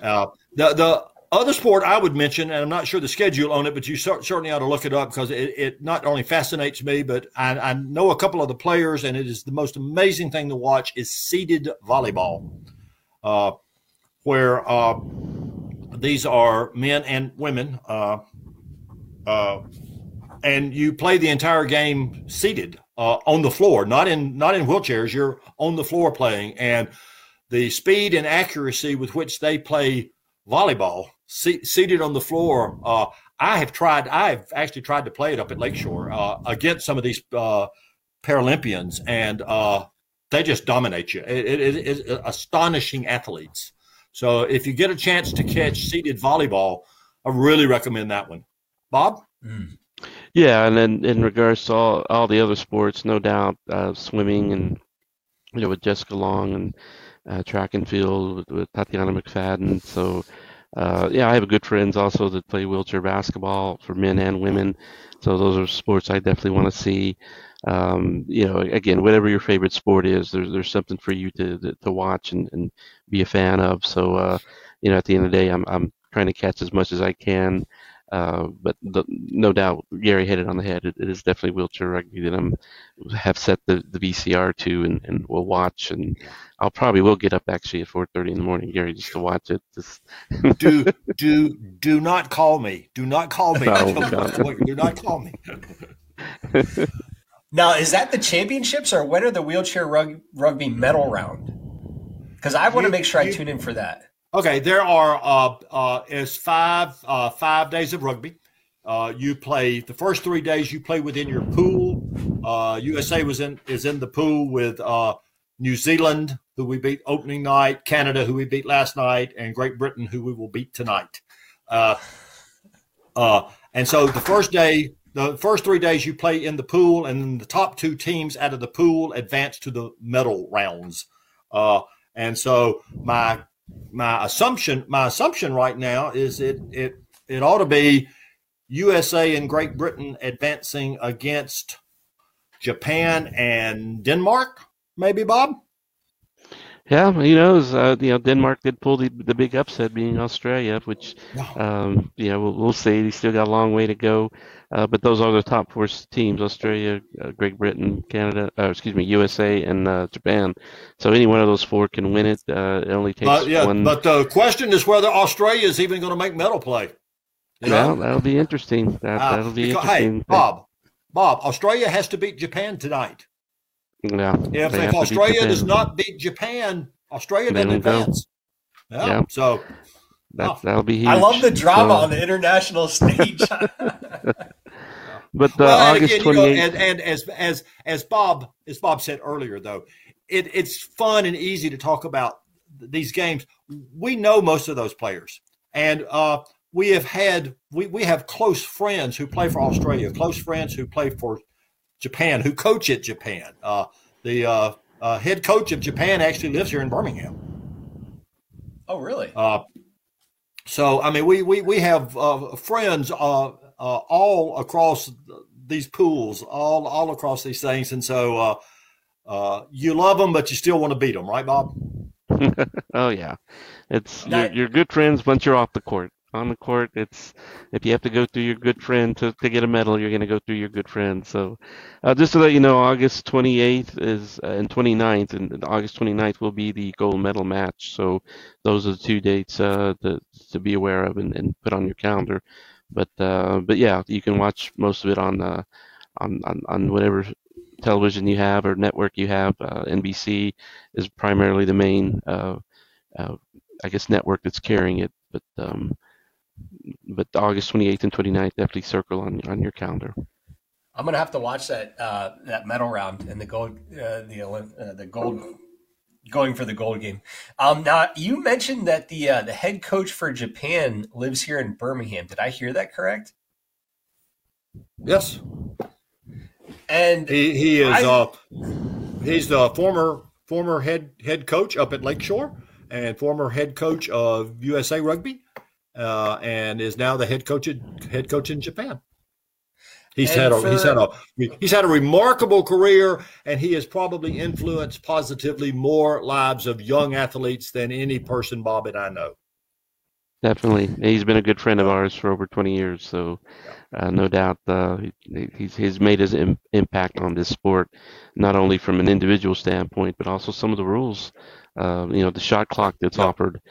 the the other sport I would mention, and I'm not sure the schedule on it, but you certainly ought to look it up because it, it not only fascinates me, but I, I, know a couple of the players, and it is the most amazing thing to watch is seated volleyball, uh, where uh, these are men and women, uh, and you play the entire game seated uh, on the floor, not in not in wheelchairs. You're on the floor playing, and the speed and accuracy with which they play volleyball seated on the floor. Uh, I have tried. I've actually tried to play it up at Lakeshore uh, against some of these uh, Paralympians, and uh, they just dominate you. It, it, it is astonishing athletes. So if you get a chance to catch seated volleyball, I really recommend that one. Bob. Mm. Yeah, and then in regards to all, all the other sports, no doubt, uh, swimming and you know with Jessica Long and uh, track and field with, with Tatiana McFadden. So uh, yeah, I have good friends also that play wheelchair basketball for men and women. So those are sports I definitely want to see. Um, you know, again, whatever your favorite sport is, there's there's something for you to to, to watch and, and be a fan of. So uh, you know, at the end of the day, I'm I'm trying to catch as much as I can. Uh, but the, no doubt, Gary hit it on the head. it, it is definitely wheelchair rugby that I'm have set the, the VCR to, and, and we'll watch. And I'll probably will get up actually at 4:30 in the morning, Gary, just to watch it. Just do <laughs> do do not call me. Do not call me. No, do not call me. <laughs> now, is that the championships, or when are the wheelchair rug, rugby medal round? Because I want to make sure I tune in for that. Okay, there are uh, uh, is five uh, five days of rugby. Uh, you play the first three days. You play within your pool. Uh, USA was in is in the pool with uh, New Zealand, who we beat opening night, Canada, who we beat last night, and Great Britain, who we will beat tonight. Uh, uh, and so the first day, the first three days, you play in the pool, and then the top two teams out of the pool advance to the medal rounds. Uh, and so my my assumption my assumption right now is it it it ought to be USA and Great Britain advancing against Japan and Denmark, maybe Bob. Yeah, you know, uh, you know, Denmark did pull the, the big upset, being Australia, which, um, you know, we'll, we'll see. They still got a long way to go, uh, but those are the top four teams: Australia, uh, Great Britain, Canada, uh, excuse me, USA, and uh, Japan. So any one of those four can win it. Uh, it only takes yeah, one. But the question is whether Australia is even going to make medal play. You well, that'll be interesting. That, will be because, interesting. Hey, Bob, Bob, Australia has to beat Japan tonight. Yeah. If, if Australia does not beat Japan, Australia doesn't advance. Yeah. yeah. So that, oh. that'll be huge. I love the drama so, on the international <laughs> stage. <laughs> but the well, August again, 28th. You know, and, and, as as as Bob as Bob said earlier, though, it, it's fun and easy to talk about these games. We know most of those players, and uh, we have had we, we have close friends who play for Australia, close friends who play for Japan, who coach at Japan. Uh, the uh, uh, head coach of Japan actually lives here in Birmingham. Oh, really? Uh, so, I mean, we we we have uh, friends uh, uh, all across these pools, all all across these things, and so you love them, but you still want to beat them, right, Bob? <laughs> oh yeah, it's you're, you're, good friends once you're off the court. On the court. It's if you have to go through your good friend to, to get a medal, you're going to go through your good friend. So, uh, just to let you know, August 28th is uh, and 29th, and August 29th will be the gold medal match. So, those are the two dates uh, to to be aware of and, and put on your calendar. But uh, but yeah, you can watch most of it on uh, on, on on whatever television you have or network you have. Uh, NBC is primarily the main, uh, uh, I guess, network that's carrying it. But um, but August 28th and 29th definitely circle on on your calendar. I'm gonna have to watch that uh, that medal round and the gold uh, the uh, the gold going for the gold game. Um, now you mentioned that the uh, the head coach for Japan lives here in Birmingham. Did I hear that correct? Yes. And he, he is I, uh, he's the former former head head coach up at Lakeshore and former head coach of USA Rugby uh, and is now the head coach at, head coach in Japan. He's and had a for, he's had a he's had a remarkable career, and he has probably influenced positively more lives of young athletes than any person Bob and I know. Definitely, he's been a good friend of ours for over twenty years, so uh, no doubt uh, he's he's made his Im- impact on this sport, not only from an individual standpoint, but also some of the rules. Uh, you know, the shot clock that's offered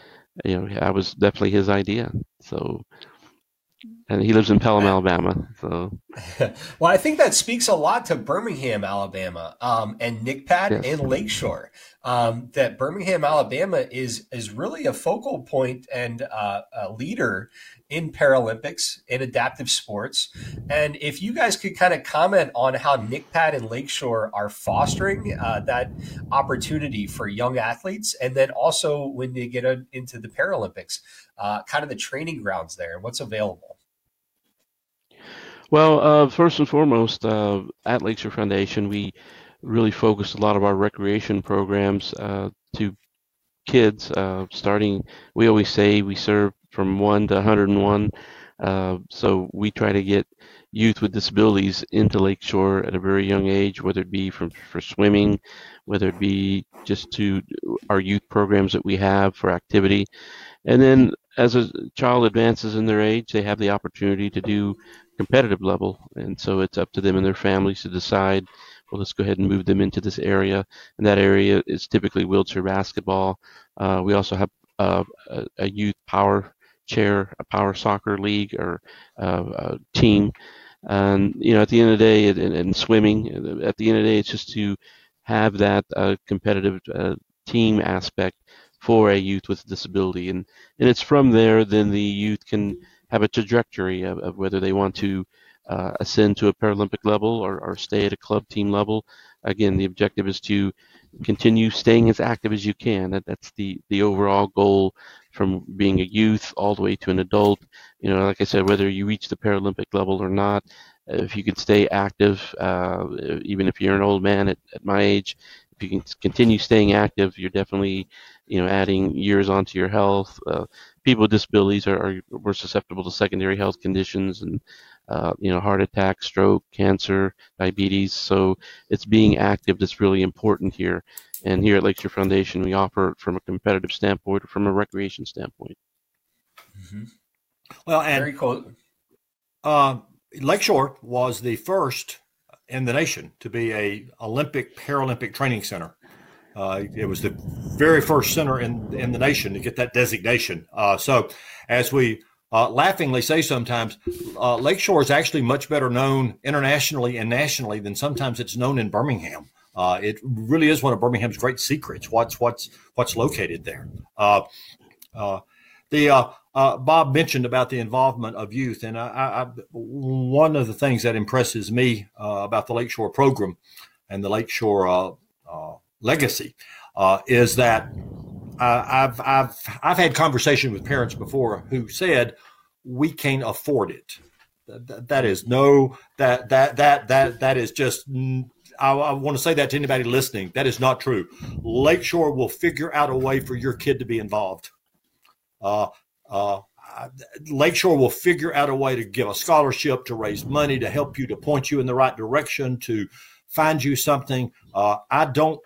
you know, that was definitely his idea. So, and he lives in Pelham, Alabama. So, <laughs> well, I think that speaks a lot to Birmingham, Alabama, um, and NCPAD yes. and Lakeshore. Um, that Birmingham, Alabama is is really a focal point and uh, a leader in Paralympics in adaptive sports. And if you guys could kind of comment on how NCPAD and Lakeshore are fostering uh, that opportunity for young athletes, and then also when they get into the Paralympics, uh, kind of the training grounds there and what's available. Well, uh, first and foremost, uh, at Lakeshore Foundation, we really focus a lot of our recreation programs uh, to kids uh, starting we always say we serve from 1 to 101 uh, so we try to get youth with disabilities into lakeshore at a very young age whether it be from for swimming whether it be just to our youth programs that we have for activity. And then as a child advances in their age they have the opportunity to do competitive level and so it's up to them and their families to decide well, let's go ahead and move them into this area. And that area is typically wheelchair basketball. Uh, we also have uh, a, a, youth power chair, a power soccer league or uh, team. And, you know, at the end of the day, and, and, swimming, at the end of the day, it's just to have that uh, competitive uh, team aspect for a youth with disability. And, and it's from there, then the youth can have a trajectory of, of whether they want to uh, ascend to a Paralympic level or, or stay at a club team level. Again, the objective is to continue staying as active as you can. That, that's the, the overall goal from being a youth all the way to an adult. You know, like I said, whether you reach the Paralympic level or not, if you can stay active, uh, even if you're an old man at, at my age, if you can continue staying active, you're definitely, you know, adding years onto your health. Uh, people with disabilities are, are more susceptible to secondary health conditions and uh, you know, heart attack, stroke, cancer, diabetes. So it's being active that's really important here. And here at Lakeshore Foundation, we offer it from a competitive standpoint or from a recreation standpoint. Mm-hmm. Well, and very cool. Uh, Lakeshore was the first in the nation to be a Olympic Paralympic training center. Uh, it was the very first center in in the nation to get that designation. Uh, so, as we uh, laughingly say sometimes uh, Lakeshore is actually much better known internationally and nationally than sometimes it's known in Birmingham. Uh, it really is one of Birmingham's great secrets. What's what's what's located there? Uh, the uh, Bob mentioned about the involvement of youth, and I, I, one of the things that impresses me about the Lakeshore program and the Lakeshore legacy is that uh, I've I've I've had conversation with parents before who said we can't afford it. That, that is no that that that that that is just. I, I want to say that to anybody listening. That is not true. Lakeshore will figure out a way for your kid to be involved. Uh, uh, Lakeshore will figure out a way to give a scholarship, to raise money, to help you, to point you in the right direction, to find you something. Uh, I don't.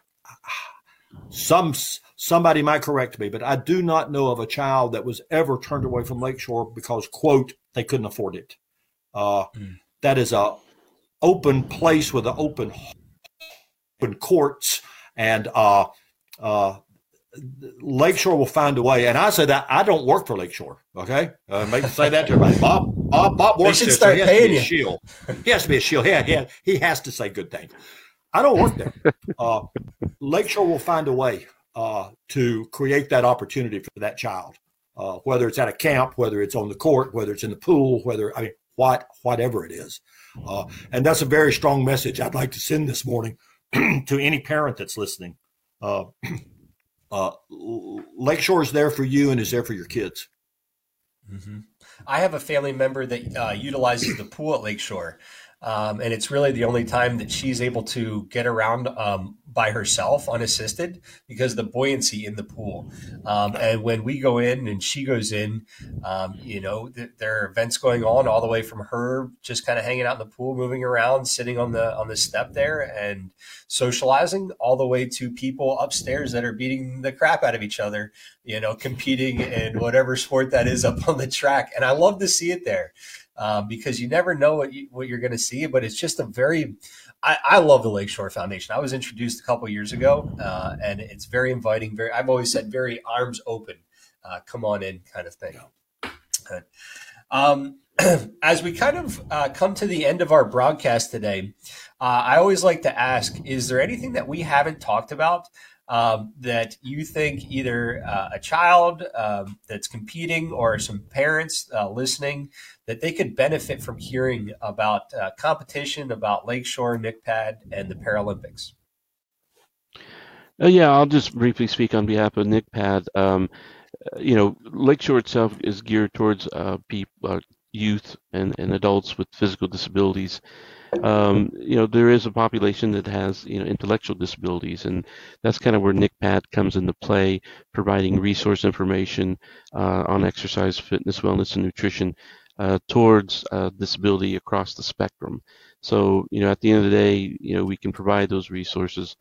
Some somebody might correct me, but I do not know of a child that was ever turned away from Lakeshore because, quote, they couldn't afford it. Uh, mm. That is a open place with an open, open courts, and uh, uh, Lakeshore will find a way. And I say that I don't work for Lakeshore. Okay, uh, make say that to everybody. Bob, Bob, Bob works there. Start so he paying you. shield. He has to be a shield. Yeah, yeah. He has to say good things. I don't work there. <laughs> Uh, Lakeshore will find a way uh, to create that opportunity for that child, uh, whether it's at a camp, whether it's on the court, whether it's in the pool, whether I mean, what whatever it is. Uh, and that's a very strong message I'd like to send this morning <clears throat> to any parent that's listening. Uh, <clears throat> uh, Lakeshore is there for you and is there for your kids. Mm-hmm. I have a family member that uh, utilizes the pool at Lakeshore. Um, and it's really the only time that she's able to get around um, by herself unassisted because the buoyancy in the pool. Um, and when we go in and she goes in, um, you know, th- there are events going on all the way from her just kind of hanging out in the pool, moving around, sitting on the on the step there and socializing, all the way to people upstairs that are beating the crap out of each other, you know, competing in whatever sport that is up on the track. And I love to see it there um, because you never know what you, what you're going to see. But it's just a very I, I, love the Lakeshore Foundation. I was introduced a couple years ago, uh, and it's very inviting. Very, I've always said very arms open, uh, come on in kind of thing. Um, <clears throat> as we kind of uh, come to the end of our broadcast today, uh, I always like to ask: Is there anything that we haven't talked about um, that you think either uh, a child um, that's competing or some parents uh, listening that they could benefit from hearing about uh, competition, about Lakeshore, NCPAD, and the Paralympics? Uh, yeah, I'll just briefly speak on behalf of NCPAD. Um, uh, you know, Lakeshore itself is geared towards uh, people, youth and, and adults with physical disabilities um, you know, there is a population that has, you know, intellectual disabilities, and that's kind of where NCPAD comes into play, providing resource information uh, on exercise, fitness, wellness, and nutrition uh, towards uh, disability across the spectrum. So, you know, at the end of the day, you know, we can provide those resources.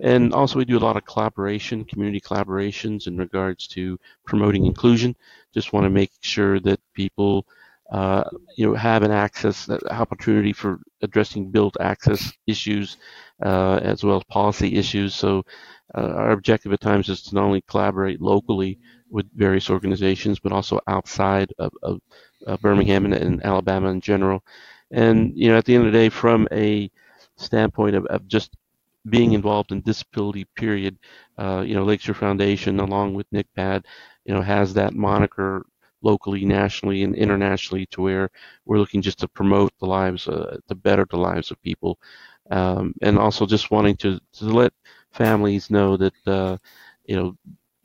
And also, we do a lot of collaboration, community collaborations in regards to promoting inclusion. Just want to make sure that people uh, you know, have an access opportunity for addressing built access issues uh, as well as policy issues. So uh, our objective at times is to not only collaborate locally with various organizations, but also outside of, of Birmingham and, and, Alabama in general. And you know, at the end of the day, from a standpoint of, of just being involved in disability period, uh, you know, Lakeshore Foundation, along with NCPAD, you know, has that moniker locally, nationally, and internationally to where we're looking just to promote the lives, uh, to better the lives of people, um, and also just wanting to, to let families know that uh, you know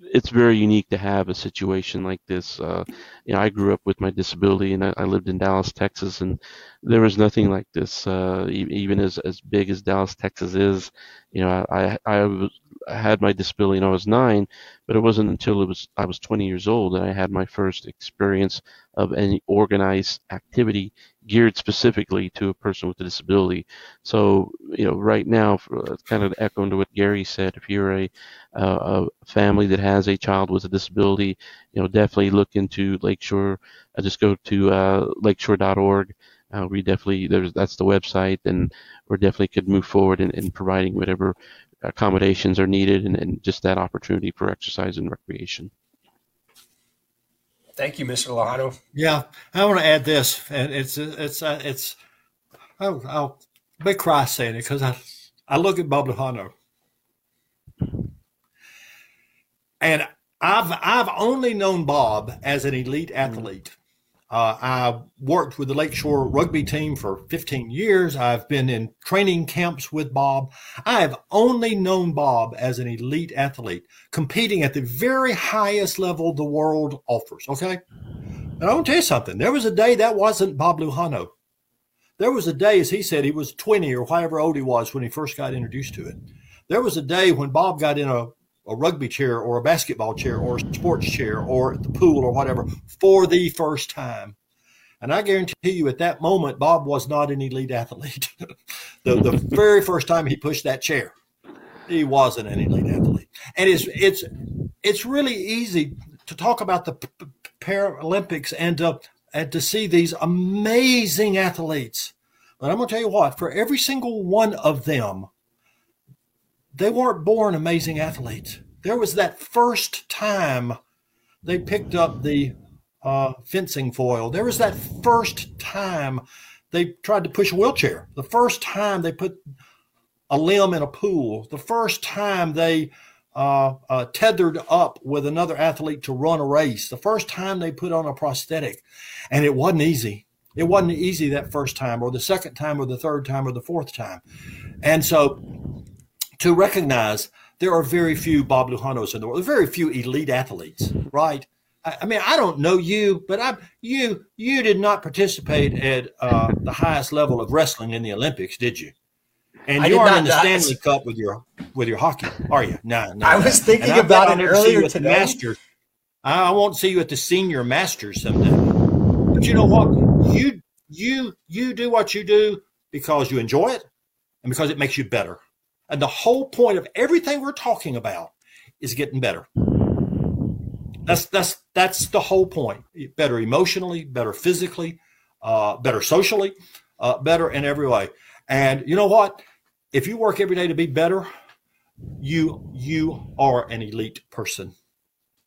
it's very unique to have a situation like this. Uh, you know, I grew up with my disability, and I, I, lived in Dallas, Texas, and there was nothing like this. Uh, even as as big as Dallas, Texas is, you know, I I, was, I had my disability when I was nine, but it wasn't until it was I was 20 years old that I had my first experience of any organized activity geared specifically to a person with a disability. So, you know, right now, uh, kind of echoing to what Gary said, if you're a, uh, a family that has a child with a disability, you know, definitely look into Lakeshore. Uh, just go to uh, lakeshore.org. Uh, we definitely there's that's the website, and we definitely could move forward in, in providing whatever accommodations are needed and, and just that opportunity for exercise and recreation. Thank you, Mr. Lujano. Yeah, I want to add this, and it's it's uh, it's I'll, I'll big cry saying it because I I look at Bob Lujano, and I've I've only known Bob as an elite athlete. Uh, I worked with the Lakeshore rugby team for 15 years. I've been in training camps with Bob. I have only known Bob as an elite athlete, competing at the very highest level the world offers. Okay. And I want to tell you something. There was a day that wasn't Bob Lujano. There was a day, as he said, he was 20 or however old he was when he first got introduced to it. There was a day when Bob got in a a rugby chair or a basketball chair or a sports chair or the pool or whatever for the first time. And I guarantee you at that moment, Bob was not an elite athlete. <laughs> the, the very first time he pushed that chair, he wasn't an elite athlete. And it's, it's it's really easy to talk about the Paralympics and to, and to see these amazing athletes. But I'm going to tell you what, for every single one of them, they weren't born amazing athletes. There was that first time they picked up the uh, fencing foil. There was that first time they tried to push a wheelchair. The first time they put a limb in a pool. The first time they uh, uh, tethered up with another athlete to run a race. The first time they put on a prosthetic, and it wasn't easy. It wasn't easy that first time, or the second time, or the third time, or the fourth time. And so, to recognize there are very few Bob Lujanos in the world, very few elite athletes, right? I mean, I don't know you, but I you you did not participate at uh, the highest level of wrestling in the Olympics, did you? And you aren't in the Stanley Cup with your with your hockey, are you? No, no. I was thinking about it earlier today. Masters. I won't see you at the senior masters someday. But you know what? You you you do what you do because you enjoy it and because it makes you better. And the whole point of everything we're talking about is getting better. That's that's that's the whole point. Better emotionally, better physically, uh, better socially, uh, better in every way. And you know what? If you work every day to be better, you you are an elite person.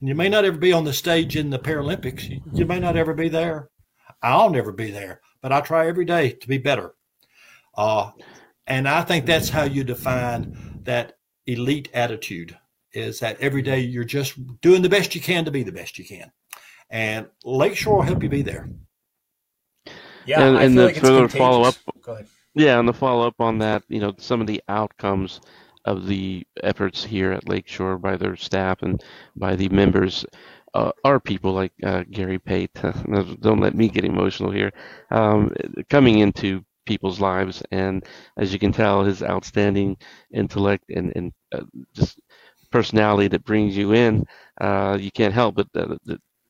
And you may not ever be on the stage in the Paralympics. You, you may not ever be there. I'll never be there, but I try every day to be better. Uh, and I think that's how you define that elite attitude is that every day you're just doing the best you can to be the best you can. And Lakeshore will help you be there. Yeah, and, and the like further follow up. Yeah, and the follow up on that, you know, some of the outcomes of the efforts here at Lakeshore by their staff and by the members uh, are people like uh, Gary Pate. <laughs> Don't let me get emotional here. Um, coming into people's lives, and as you can tell, his outstanding intellect and and uh, just personality that brings you in, uh, you can't help but uh,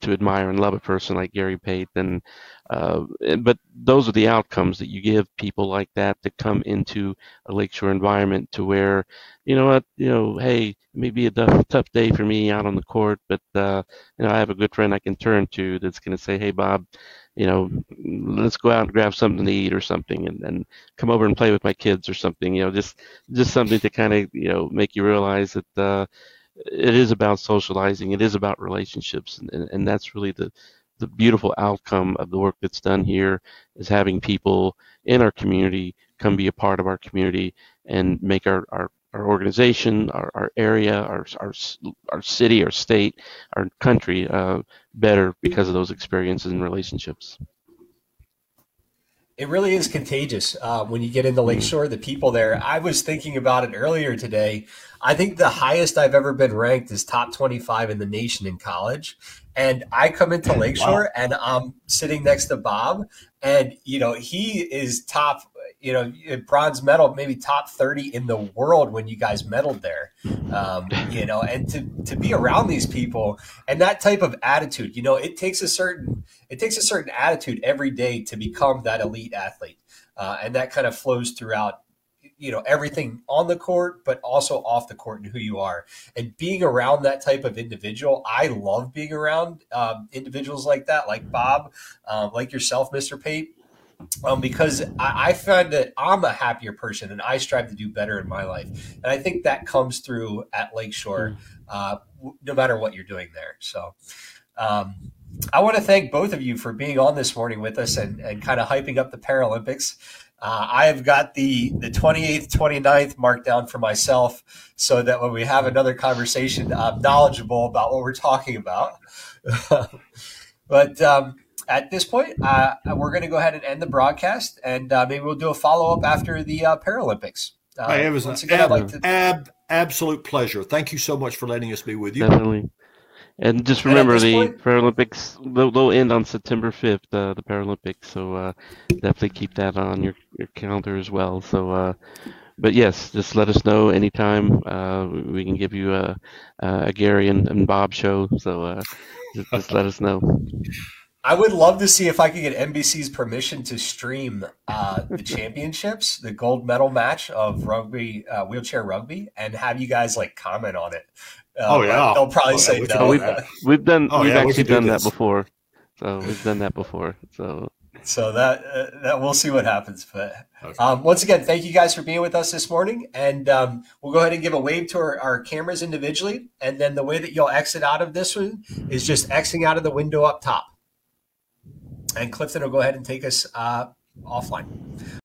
to admire and love a person like Gary Pate. And uh, but those are the outcomes that you give people like that to come into a lakeshore environment to where, you know what, you know, hey, it may be a tough, tough day for me out on the court, but uh, you know, I have a good friend I can turn to that's going to say, hey, Bob, you know, let's go out and grab something to eat or something, and, and come over and play with my kids or something. You know, just just something to kind of you know make you realize that uh, it is about socializing, it is about relationships, and, and, and that's really the the beautiful outcome of the work that's done here is having people in our community come be a part of our community and make our, our our organization, our, our area, our, our, our city, our state, our country uh, better because of those experiences and relationships. It really is contagious uh, when you get into Lakeshore. The people there. I was thinking about it earlier today. I think the highest I've ever been ranked is top 25 in the nation in college. And I come into <laughs> Lakeshore wow. and I'm sitting next to Bob, and you know he is top you know, bronze medal, maybe top 30 in the world when you guys medaled there. Um, <laughs> you know, and to, to be around these people and that type of attitude, you know, it takes a certain, it takes a certain attitude every day to become that elite athlete. Uh, and that kind of flows throughout, you know, everything on the court, but also off the court and who you are. And being around that type of individual, I love being around um, individuals like that, like Bob, uh, like yourself, Mr. Pate um, because I, I, find that I'm a happier person and I strive to do better in my life. And I think that comes through at Lakeshore, hmm. uh, no matter what you're doing there. So, um, I want to thank both of you for being on this morning with us and, and kind of hyping up the Paralympics. Uh, I have got the, the 28th, 29th marked down for myself so that when we have another conversation, I'm knowledgeable about what we're talking about. <laughs> but um, at this point, uh, we're going to go ahead and end the broadcast, and uh, maybe we'll do a follow up after the uh, Paralympics. Uh, hey, it was an again, ab- like to... ab- absolute pleasure. Thank you so much for letting us be with you. Definitely. And just remember and the point, Paralympics, they'll, they'll, end on September 5th, uh, the Paralympics. So uh, definitely keep that on your, your calendar as well. So, but yes, just let us know anytime. we can give you a, a Gary and, and Bob show. So just, just let us know. I would love to see if I could get NBC's permission to stream uh, the <laughs> championships, the gold medal match of rugby, uh, wheelchair rugby, and have you guys like comment on it. Uh, oh yeah, they'll probably oh, say yeah, no. We've, we've done, oh, we've yeah, actually we done do that before. So we've done that before. So so that uh, that we'll see what happens. But Okay. um, once again, thank you guys for being with us this morning, and um, we'll go ahead and give a wave to our, our cameras individually, and then the way that you'll exit out of this one is just exiting out of the window up top. And Clifton will go ahead and take us uh, offline.